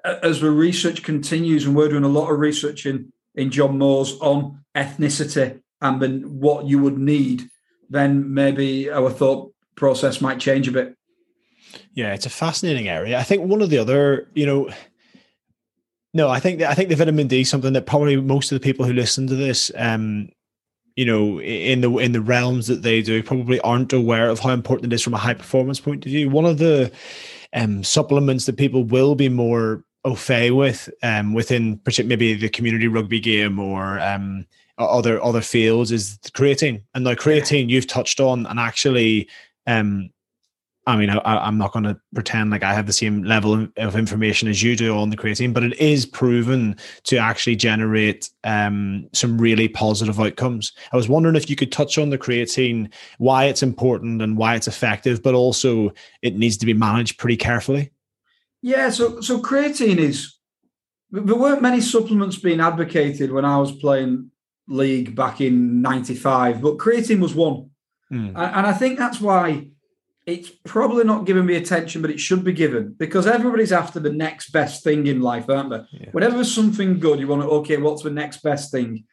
as the research continues, and we're doing a lot of research in in John Moores on ethnicity and then what you would need, then maybe our thought process might change a bit. Yeah, it's a fascinating area. I think one of the other, you know, no, I think I think the vitamin D is something that probably most of the people who listen to this um, you know in the in the realms that they do probably aren't aware of how important it is from a high performance point of view one of the um, supplements that people will be more au fait with um, within maybe the community rugby game or um, other other fields is creatine and now creatine you've touched on and actually um, I mean, I, am not going to pretend like I have the same level of information as you do on the creatine, but it is proven to actually generate um, some really positive outcomes. I was wondering if you could touch on the creatine, why it's important and why it's effective, but also it needs to be managed pretty carefully. Yeah, so so creatine is there weren't many supplements being advocated when I was playing league back in '95, but creatine was one, mm. and, I think that's why it's probably not given me attention, but it should be given because everybody's after the next best thing in life, aren't they? Yeah. Whenever there's something good, you want to, okay, what's the next best thing?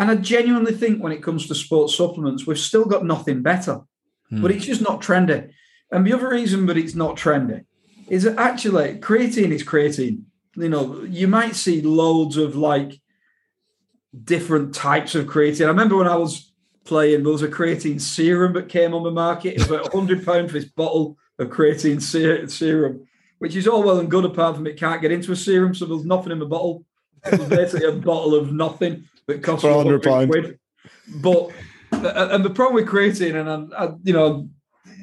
And I genuinely think when it comes to sports supplements, we've still got nothing better, hmm. but it's just not trendy. And the other reason that it's not trendy is that actually creatine is creatine. You know, you might see loads of like different types of creatine. I remember when I was playing. There was a creatine serum that came on the market. It was about hundred pound for this bottle of creatine serum, which is all well and good. Apart from it can't get into a serum, so there's nothing in the bottle. It was basically a bottle of nothing that costs for hundred quid. But uh, and the problem with creatine, and I, I, you know,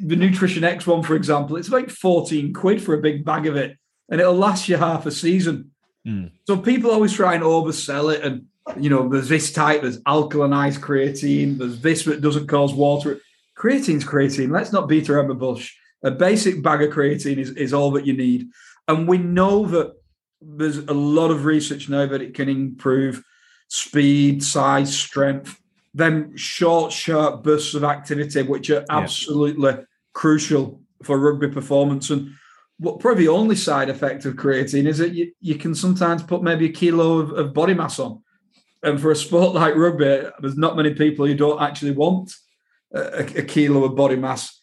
the Nutrition X one, for example, it's like fourteen quid for a big bag of it, and it'll last you half a season. Mm. So people always try and oversell it and you know, there's this type, there's alkalinized creatine, there's this that doesn't cause water. Creatine's creatine. Let's not beat around the bush. A basic bag of creatine is, is all that you need. And we know that there's a lot of research now that it can improve speed, size, strength, then short, sharp bursts of activity, which are absolutely yeah. crucial for rugby performance. And what probably the only side effect of creatine is that you, you can sometimes put maybe a kilo of, of body mass on and for a sport like rugby, there's not many people who don't actually want a, a kilo of body mass.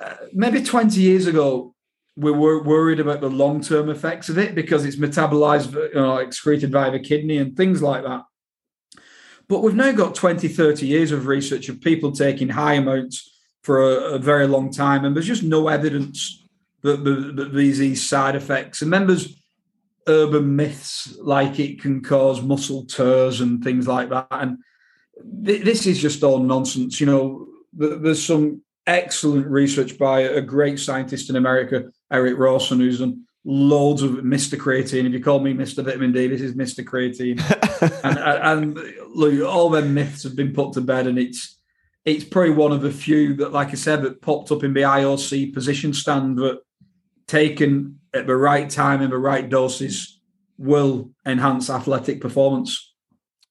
Uh, maybe 20 years ago, we were worried about the long term effects of it because it's metabolized, you know, excreted via the kidney and things like that. But we've now got 20, 30 years of research of people taking high amounts for a, a very long time, and there's just no evidence that, that, that these, these side effects. And members urban myths like it can cause muscle tears and things like that. And th- this is just all nonsense. You know, th- there's some excellent research by a great scientist in America, Eric Rawson, who's done loads of Mr. Creatine. If you call me Mr. Vitamin D, this is Mr. Creatine. and, (laughs) and, and look, all their myths have been put to bed, and it's it's probably one of the few that, like I said, that popped up in the IOC position stand that taken at the right time in the right doses will enhance athletic performance.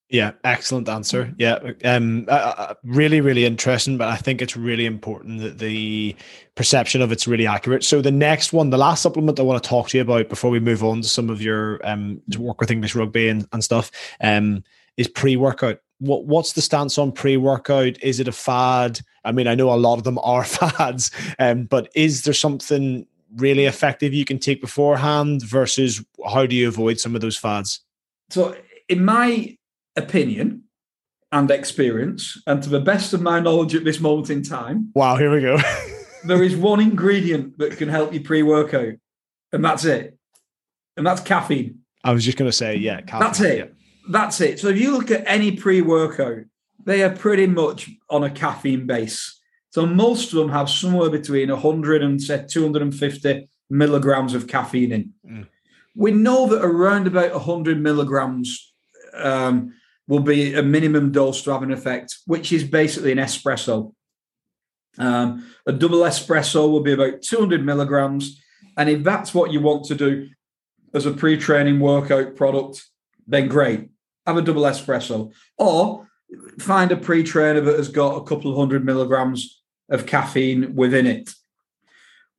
Yeah, excellent answer. Yeah, um, uh, uh, really, really interesting. But I think it's really important that the perception of it's really accurate. So the next one, the last supplement I want to talk to you about before we move on to some of your um work with English rugby and, and stuff, um, is pre-workout. What what's the stance on pre-workout? Is it a fad? I mean, I know a lot of them (laughs) are fads, um, but is there something really effective you can take beforehand versus how do you avoid some of those fads? So, in my opinion and experience, and to the best of my knowledge at this moment in time, wow, here we go. (laughs) there is one ingredient that can help you pre-workout, and that's it, and that's caffeine. I was just going to say, yeah, caffeine, that's it. Yeah. That's it. So if you look at any pre-workout, they are pretty much on a caffeine base. So most of them have somewhere between 100 and say 250 milligrams of caffeine in. Mm. We know that around about 100 milligrams um, will be a minimum dose to have an effect, which is basically an espresso. Um, a double espresso will be about 200 milligrams. And if that's what you want to do as a pre training workout product, then great. Have a double espresso. Or find a pre trainer that has got a couple of hundred milligrams of caffeine within it.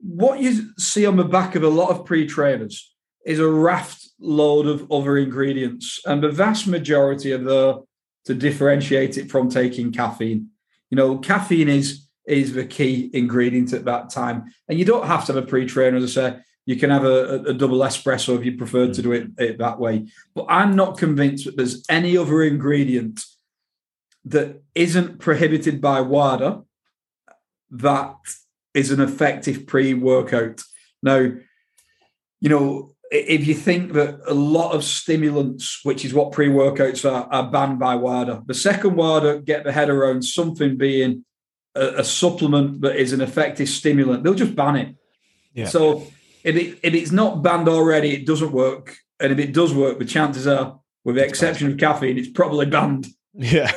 What you see on the back of a lot of pre trainers is a raft load of other ingredients, and the vast majority are there to differentiate it from taking caffeine. You know, caffeine is is the key ingredient at that time, and you don't have to have a pre-trainer. As I say, you can have a, a double espresso if you prefer mm. to do it, it that way. But I'm not convinced that there's any other ingredient that isn't prohibited by WADA that is an effective pre-workout. Now, you know, if you think that a lot of stimulants, which is what pre-workouts are, are banned by WADA, the second WADA get the head around something being a, a, supplement that is an effective stimulant, they'll just ban it. Yeah. So if, it, if it's not banned already, it doesn't work. And if it does work, the chances are, with the exception of caffeine, it's probably banned. Yeah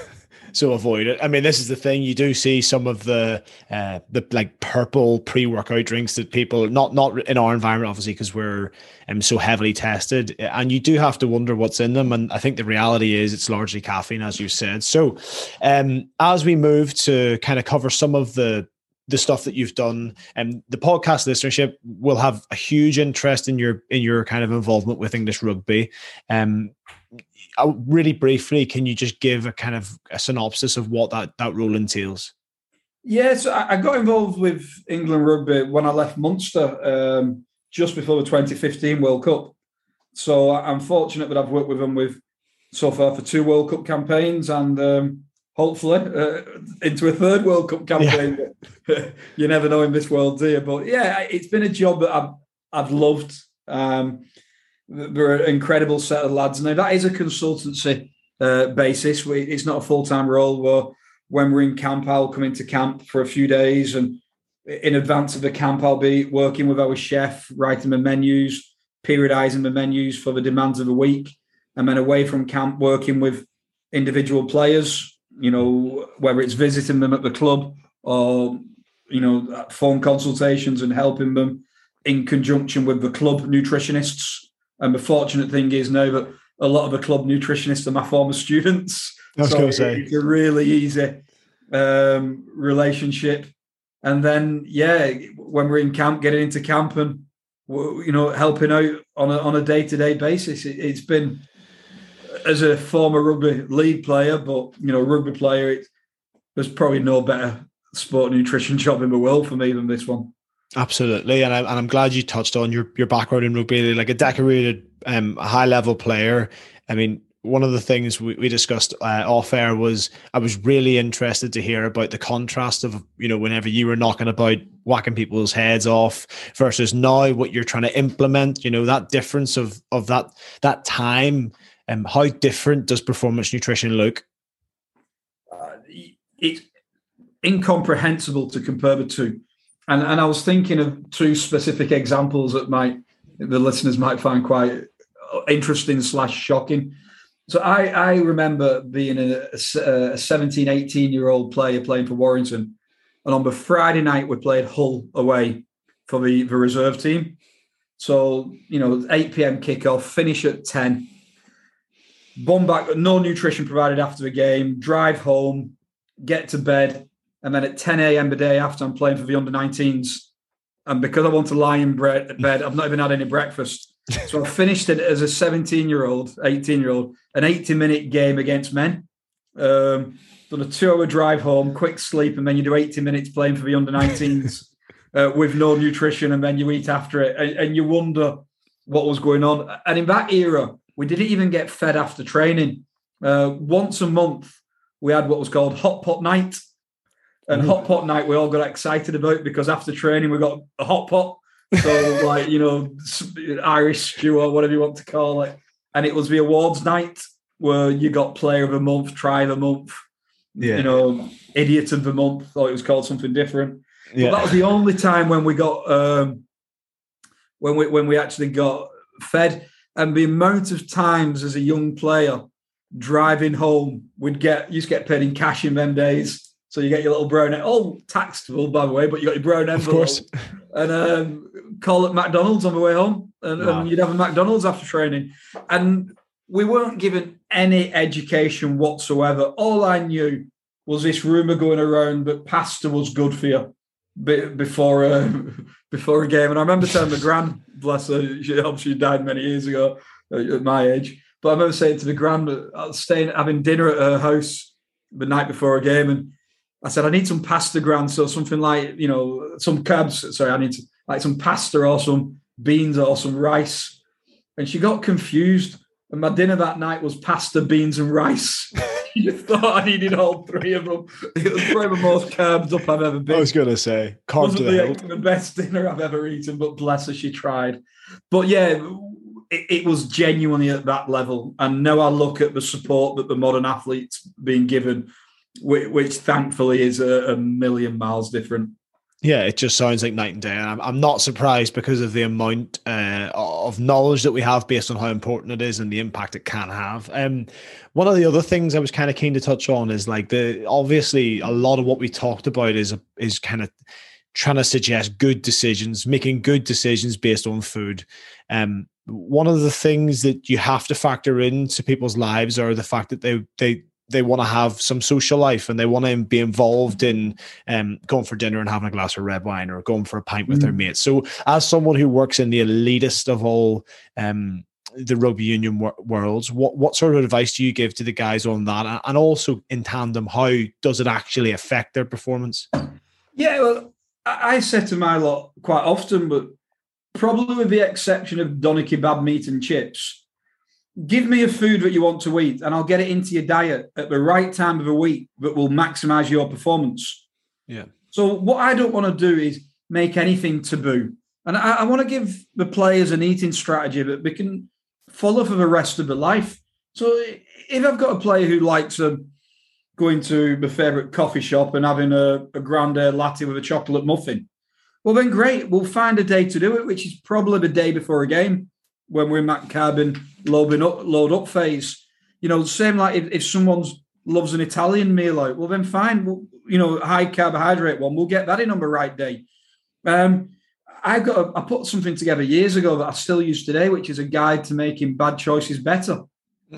so avoid it. I mean, this is the thing you do see some of the uh, the like purple pre workout drinks that people not not in our environment obviously because we're um, so heavily tested, and you do have to wonder what's in them. And I think the reality is it's largely caffeine, as you said. So, um, as we move to kind of cover some of the the stuff that you've done and um, the podcast listenership will have a huge interest in your in your kind of involvement with english rugby um really briefly, can you just give a kind of a synopsis of what that that role entails? Yes, I got involved with England rugby when I left Munster um, just before the 2015 World Cup. So I'm fortunate that I've worked with them with so far for two World Cup campaigns and um, hopefully uh, into a third World Cup campaign. Yeah. (laughs) you never know in this world, do you? But yeah, it's been a job that I've I've loved. Um, they're an incredible set of lads. Now that is a consultancy uh, basis. We, it's not a full time role. Where when we're in camp, I'll come into camp for a few days, and in advance of the camp, I'll be working with our chef, writing the menus, periodizing the menus for the demands of the week, and then away from camp, working with individual players. You know, whether it's visiting them at the club or you know phone consultations and helping them in conjunction with the club nutritionists and the fortunate thing is now that a lot of the club nutritionists are my former students. I was so going to say it's a really easy um, relationship. And then, yeah, when we're in camp, getting into camp and you know helping out on a on a day to day basis, it, has been as a former rugby league player, but you know rugby player, it, there's probably no better sport nutrition (laughs) job in the world for me than this one. Absolutely, and, I, and I'm glad you touched on your your background in rugby, like a decorated, um, high level player. I mean, one of the things we, we discussed uh, off air was I was really interested to hear about the contrast of you know whenever you were knocking about whacking people's heads off versus now what you're trying to implement. You know that difference of of that that time. And um, how different does performance nutrition look? Uh, it's incomprehensible to compare the two and and I was thinking of two specific examples that might the listeners might find quite interesting slash shocking. So I, I remember being a, a 17, 18 year old player playing for Warrington. And on the Friday night, we played Hull away for the, the reserve team. So, you know, 8 p.m. kickoff, finish at 10. Bomb back, no nutrition provided after the game, drive home, get to bed. And then at 10 a.m. the day after, I'm playing for the under 19s. And because I want to lie in bed, I've not even had any breakfast. So I finished it as a 17 year old, 18 year old, an 80 minute game against men. Um, done a two hour drive home, quick sleep, and then you do 80 minutes playing for the under 19s (laughs) uh, with no nutrition, and then you eat after it, and, and, you wonder what was going on. And in that era, we didn't even get fed after training. Uh, once a month, we had what was called hot pot night. And mm. hot pot night, we all got excited about because after training, we got a hot pot so (laughs) like you know, Irish stew or whatever you want to call it. And it was the awards night where you got player of the month, try of the month, yeah. you know, idiot of the month, or it was called something different. Yeah. But that was the only time when we got um when we when we actually got fed. And the amount of times as a young player driving home, we'd get used to get paid in cash in them days. So you get your little brown, all taxable by the way, but you got your brown envelope. Of course. And um, call at McDonald's on the way home, and, wow. and, you'd have a McDonald's after training. And we weren't given any education whatsoever. All I knew was this rumor going around that pasta was good for you before uh, (laughs) before a game. And I remember telling the grand, bless her, she obviously died many years ago at my age. But I remember saying to the grand, I was staying having dinner at her house the night before a game, and I said, I need some pasta grand, so something like, you know, some carbs. Sorry, I need to, like some pasta or some beans or some rice. And she got confused. And my dinner that night was pasta, beans, and rice. (laughs) you thought I needed all three of them. It was probably the most carbs up I've ever been. I was going to say, wasn't the, the, best dinner I've ever eaten, but bless her, she tried. But yeah, it, it, was genuinely at that level. And now I look at the support that the modern athletes being given which, which thankfully is a, a, million miles different. Yeah, it just sounds like night and day, and I'm, I'm not surprised because of the amount uh, of knowledge that we have based on how important it is and the impact it can have. Um, one of the other things I was kind of keen to touch on is like the obviously a lot of what we talked about is is kind of trying to suggest good decisions, making good decisions based on food. Um, one of the things that you have to factor into people's lives are the fact that they they they want to have some social life and they want to be involved in um, going for dinner and having a glass of red wine or going for a pint with mm. their mates. So, as someone who works in the elitist of all um, the rugby union wor- worlds, what what sort of advice do you give to the guys on that, and also in tandem, how does it actually affect their performance? Yeah, well, I say to my lot quite often, but probably with the exception of doner kebab meat and chips give me a food that you want to eat and I'll get it into your diet at the right time of the week that will maximize your performance. Yeah. So what I don't want to do is make anything taboo. And I, I want to give the players an eating strategy that they can follow for the rest of their life. So if I've got a player who likes a, going to my favorite coffee shop and having a, a grande latte with a chocolate muffin, well then great. We'll find a day to do it, which is probably the day before a game when we're in that carbon loading up, load up phase. You know, same like if, if someone's loves an Italian meal out, well then fine. We'll, you know, high carbohydrate one, we'll get that in on the right day. Um, I got a, I put something together years ago that I still use today, which is a guide to making bad choices better.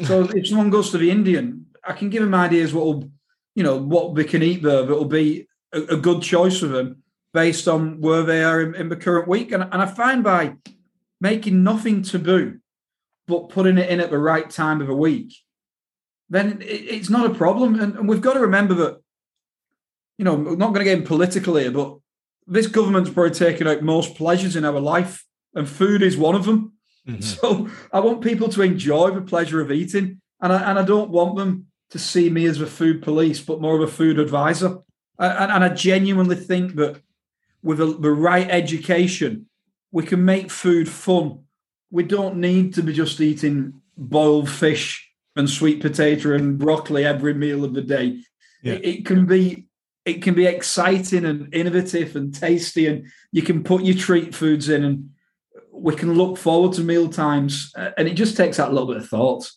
So (laughs) if someone goes to the Indian, I can give them ideas what will, you know, what they can eat there that will be a, a, good choice for them based on where they are in, in the current week. And, and I find by making nothing taboo, but putting it in at the right time of a week, then it's not a problem. And, and we've got to remember that, you know, we're not going to get political here, but this government's probably taken out most pleasures in our life, and food is one of them. Mm-hmm. (laughs) So I want people to enjoy the pleasure of eating, and I, and I don't want them to see me as a food police, but more of a food advisor. And, and I genuinely think that with a, the right education, we can make food fun. We don't need to be just eating boiled fish and sweet potato and broccoli every meal of the day. Yeah. It, it, can be it can be exciting and innovative and tasty, and you can put your treat foods in, and we can look forward to meal times. And it just takes that little bit of thought.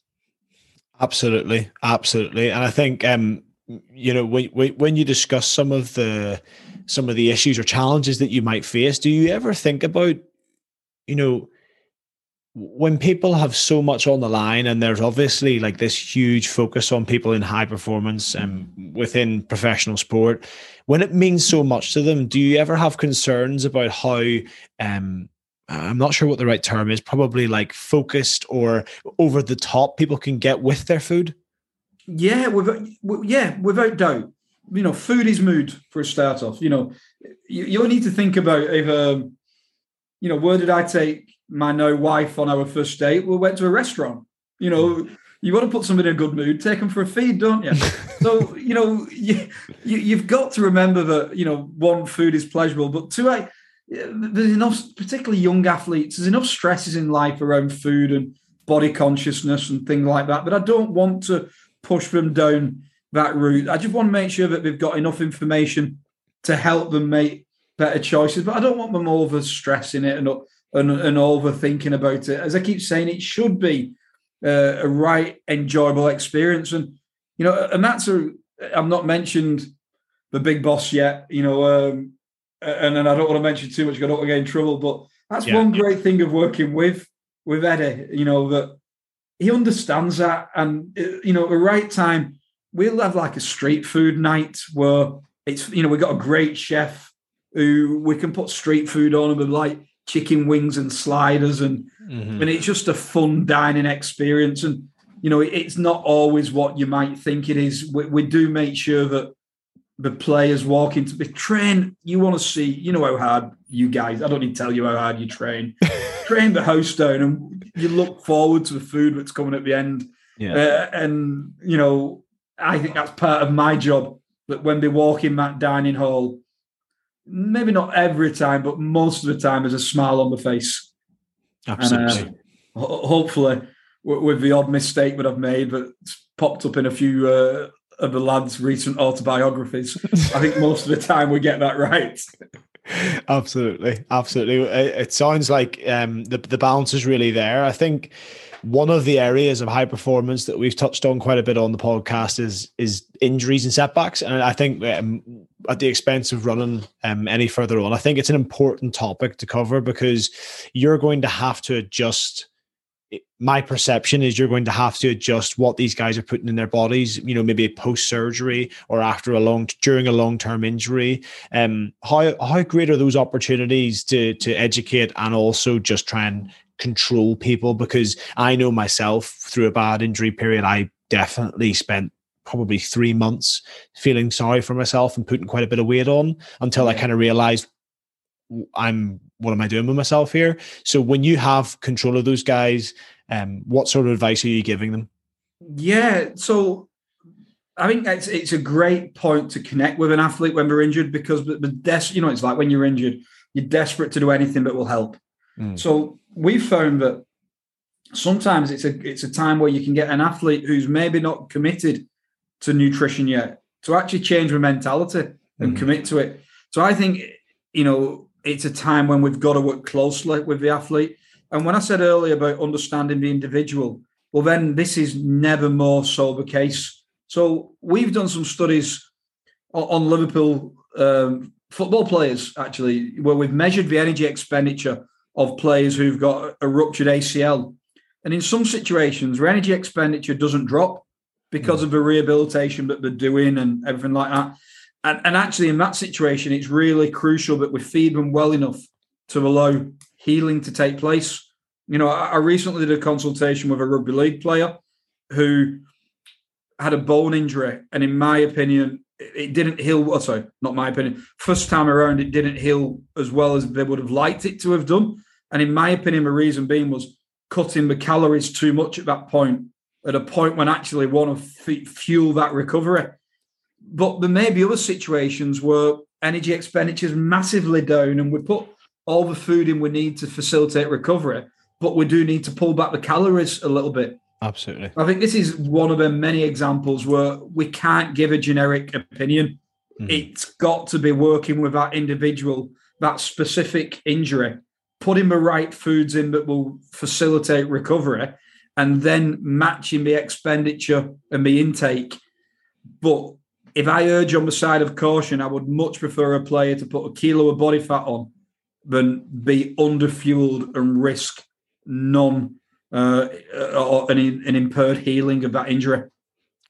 Absolutely, absolutely, and I think um, you know when when you discuss some of the some of the issues or challenges that you might face, do you ever think about you know when people have so much on the line and there's obviously like this huge focus on people in high performance and um, within professional sport when it means so much to them do you ever have concerns about how um i'm not sure what the right term is probably like focused or over the top people can get with their food? Yeah without, yeah without doubt you know food is mood for a start off you know you, you need to think about if um you know where did i take my now wife on our first date, we went to a restaurant. You know, you want to put somebody in a good mood, take them for a feed, don't you? (laughs) so, you know, you, you, have got to remember that, you know, one, food is pleasurable, but two, I, there's enough, particularly young athletes, there's enough stresses in life around food and body consciousness and things like that. But I don't want to push them down that route. I just want to make sure that they've got enough information to help them make better choices. But I don't want them over stressing it and and, and overthinking about it. As I keep saying, it should be uh, a right enjoyable experience. And you know, and that's a I've not mentioned the big boss yet. You know, um, and then I don't want to mention too much. I don't want to get in trouble. But that's yeah. one great thing of working with with Eddie. You know that he understands that, and uh, you know, at the right time, we'll have like a street food night where it's you know we've got a great chef who we can put street food on and like chicken wings and sliders and mm-hmm. and it's just a fun dining experience and you know it's not always what you might think it is we, we do make sure that the players walk into the train you want to see you know how hard you guys i don't need to tell you how hard you train (laughs) train the house down and you look forward to the food that's coming at the end yeah. Uh, and you know i think that's part of my job that when they walk in that dining hall maybe not every time, but most of the time, there's a smile on the face. Absolutely. And, uh, hopefully, with the odd mistake that I've made that's popped up in a few uh, of the lads' recent autobiographies, I think most of the time we get that right. (laughs) absolutely, absolutely. It, it sounds like um, the the balance is really there. I think one of the areas of high performance that we've touched on quite a bit on the podcast is is injuries and setbacks, and I think um, at the expense of running um, any further on, I think it's an important topic to cover because you're going to have to adjust. My perception is you're going to have to adjust what these guys are putting in their bodies. You know, maybe post surgery or after a long during a long term injury. Um, how how great are those opportunities to to educate and also just try and control people because I know myself through a bad injury period, I definitely spent probably three months feeling sorry for myself and putting quite a bit of weight on until yeah. I kind of realized I'm what am I doing with myself here? So when you have control of those guys, um, what sort of advice are you giving them? Yeah, so I think it's it's a great point to connect with an athlete when they're injured because the, the des- you know it's like when you're injured, you're desperate to do anything that will help. Mm. So we've found that sometimes it's a it's a time where you can get an athlete who's maybe not committed to nutrition yet to actually change their mentality and mm. commit to it. So I think you know it's a time when we've got to work closely with the athlete. And when I said earlier about understanding the individual, well, then this is never more so the case. So we've done some studies on Liverpool um, football players actually, where we've measured the energy expenditure of players who've got a ruptured ACL. And in some situations, their energy expenditure doesn't drop because mm. of the rehabilitation that they're doing and everything like that. And, and actually, in that situation, it's really crucial that we feed them well enough to allow healing to take place. You know, I, I recently did a consultation with a rugby league player who had a bone injury, and in my opinion, it didn't heal. Sorry, not my opinion. First time around, it didn't heal as well as they would have liked it to have done. And in my opinion, the reason being was cutting the calories too much at that point, at a point when actually want to f- fuel that recovery. But there may be other situations where energy expenditure is massively down and we put all the food in we need to facilitate recovery, but we do need to pull back the calories a little bit. Absolutely. I think this is one of the many examples where we can't give a generic opinion. Mm-hmm. It's got to be working with that individual, that specific injury, putting the right foods in that will facilitate recovery and then matching the expenditure and the intake. But if I urge on the side of caution, I would much prefer a player to put a kilo of body fat on than be underfueled and risk non uh, or an, an impaired healing of that injury.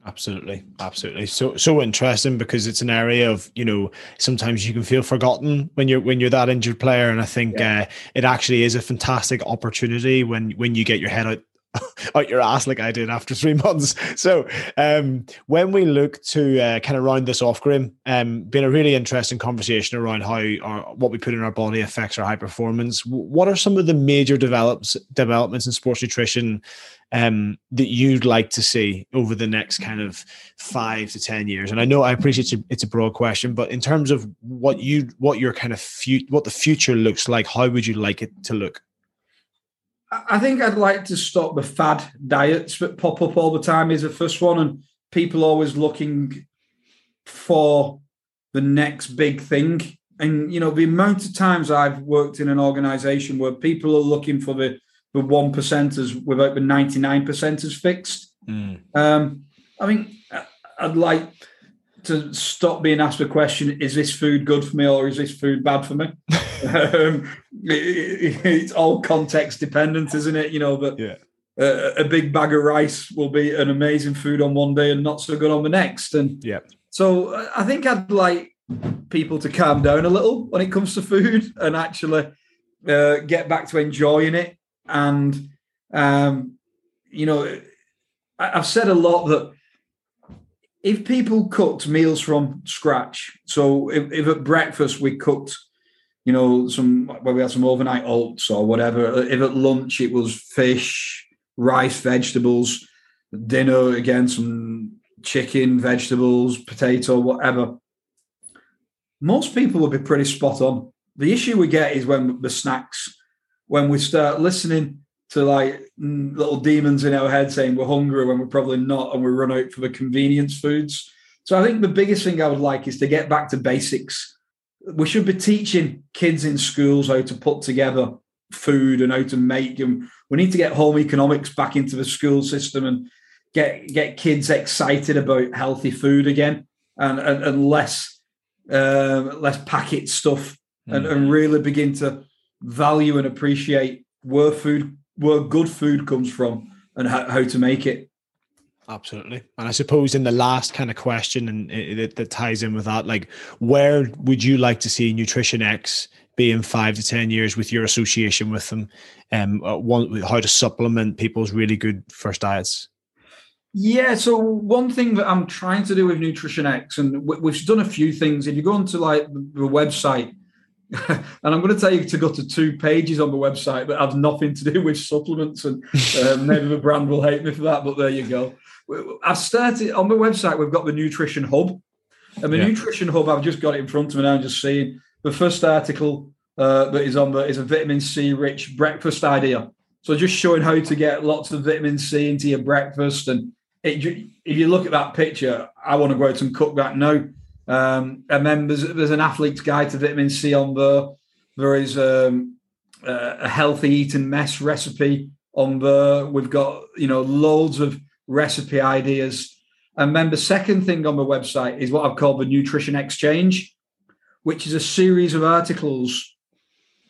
Absolutely, absolutely. So so interesting because it's an area of you know sometimes you can feel forgotten when you're when you're that injured player, and I think yeah. uh, it actually is a fantastic opportunity when when you get your head out (laughs) out your ass like I did after three months. So um, when we look to uh, kind of round this off, Graeme, um, been a really interesting conversation around how our, what we put in our body affects our high performance. What are some of the major develops developments in sports nutrition um, that you'd like to see over the next kind of five to ten years? And I know I appreciate it's a, broad question, but in terms of what you what your kind of fu- what the future looks like, how would you like it to look? I think I'd like to stop the fad diets that pop up all the time. Is the first one, and people always looking for the next big thing. And you know, the amount of times I've worked in an organization where people are looking for the the one percenters without the ninety nine percenters fixed. Mm. Um, I mean, I'd like to stop being asked the question: Is this food good for me, or is this food bad for me? Um, it, it's all context dependent, isn't it? You know, but yeah. a, a, big bag of rice will be an amazing food on one day and not so good on the next. And yeah, so I think I'd like people to calm down a little when it comes to food (laughs) and actually uh, get back to enjoying it. And um, you know, I've said a lot that if people cooked meals from scratch, so if, if, at breakfast we cooked you know, some where we had some overnight oats or whatever. If at lunch it was fish, rice, vegetables, dinner again some chicken, vegetables, potato, whatever. Most people would be pretty spot on. The issue we get is when the snacks, when we start listening to like little demons in our head saying we're hungry when we're probably not, and we run out for the convenience foods. So I think the biggest thing I would like is to get back to basics we should be teaching kids in schools how to put together food and how to make them. We need to get home economics back into the school system and get get kids excited about healthy food again and and, and less uh, less packet stuff mm. and, and really begin to value and appreciate where food where good food comes from and how, how to make it. Absolutely. And I suppose in the last kind of question, and it, that ties in with that, like, where would you like to see Nutrition X be in five to 10 years with your association with them? Um, uh, one, how to supplement people's really good first diets? Yeah. So, one thing that I'm trying to do with Nutrition X, and we've done a few things. If you go onto like the website, (laughs) and I'm going to tell you to go to two pages on the website that have nothing to do with supplements, and uh, maybe the brand will hate me for that, but there you go. I've started on my website. We've got the nutrition hub, and the yeah. nutrition hub. I've just got it in front of me now. I'm just seeing the first article uh, that is on the is a vitamin C rich breakfast idea. So just showing how to get lots of vitamin C into your breakfast. And it, if you look at that picture, I want to go out and cook that now. Um, and then there's, there's an athlete's guide to vitamin C on there. There is um, a healthy Eton mess recipe on there. We've got you know loads of recipe ideas. And then the second thing on the website is what I've called the Nutrition Exchange, which is a series of articles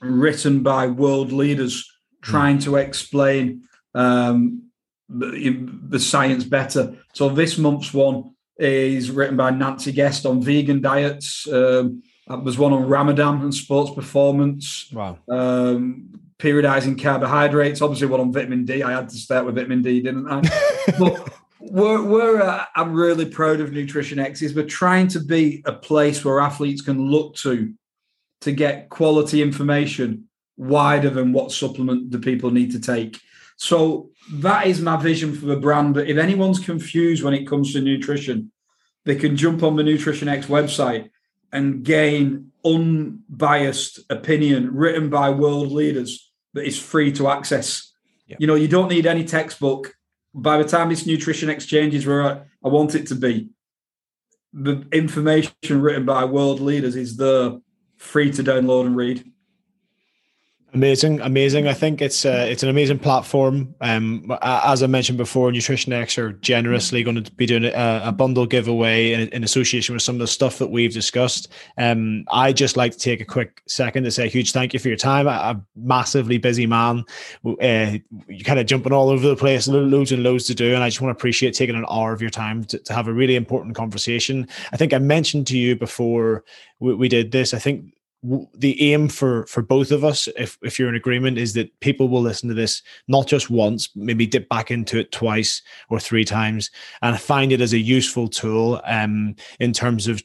written by world leaders trying to explain um, the, the, science better. So this month's one is written by Nanci Guest on vegan diets. Um, there's one on Ramadan and sports performance. Wow. Um, periodizing carbohydrates. Obviously, one on vitamin D. I had to start with vitamin D, didn't I? (laughs) but we're, we're uh, I'm really proud of Nutrition X. Is we're trying to be a place where athletes can look to to get quality information wider than what supplement do people need to take. So that is my vision for the brand. But if anyone's confused when it comes to nutrition, they can jump on the Nutrition X website and gain unbiased opinion written by world leaders that is free to access. Yeah. You know, you don't need any textbook. By the time this nutrition exchange is where I, I want it to be, the information written by world leaders is there, free to download and read. Amazing, amazing. I think it's uh, it's an amazing platform. Um, as I mentioned before, Nutrition X are generously going to be doing a, a bundle giveaway in, in, association with some of the stuff that we've discussed. Um, I just like to take a quick second to say a huge thank you for your time. I, am massively busy man. Uh, you're kind of jumping all over the place, loads and loads to do, and I just want to appreciate taking an hour of your time to, to have a really important conversation. I think I mentioned to you before we, we did this. I think the aim for for both of us if if you're in agreement is that people will listen to this not just once maybe dip back into it twice or three times and find it as a useful tool um in terms of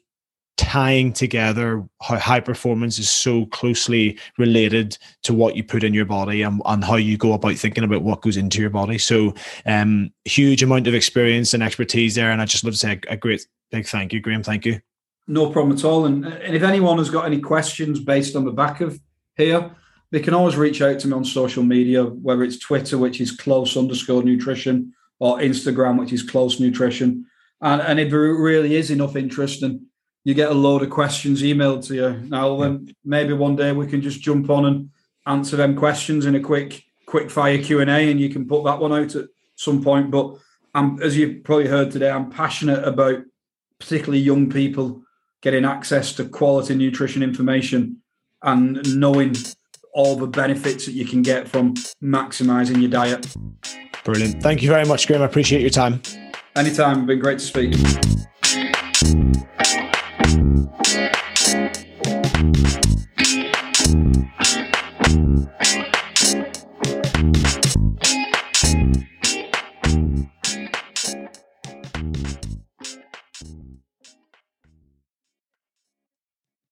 tying together how high performance is so closely related to what you put in your body and, and how you go about thinking about what goes into your body. So um huge amount of experience and expertise there and i just love to say a, a great big thank you graeme. Thank you no problem at all. And, and if anyone has got any questions based on the back of here, they can always reach out to me on social media, whether it's Twitter, which is close underscore nutrition, or Instagram, which is close nutrition. And, and if there really is enough interest and you get a load of questions emailed to you, now then maybe one day we can just jump on and answer them questions in a quick quick fire Q and A, and you can put that one out at some point. But I'm, as you've probably heard today, I'm passionate about particularly young people getting access to quality nutrition information and knowing all the benefits that you can get from maximizing your diet. Brilliant. Thank you very much, Graeme. I appreciate your time. Anytime. It's been great to speak.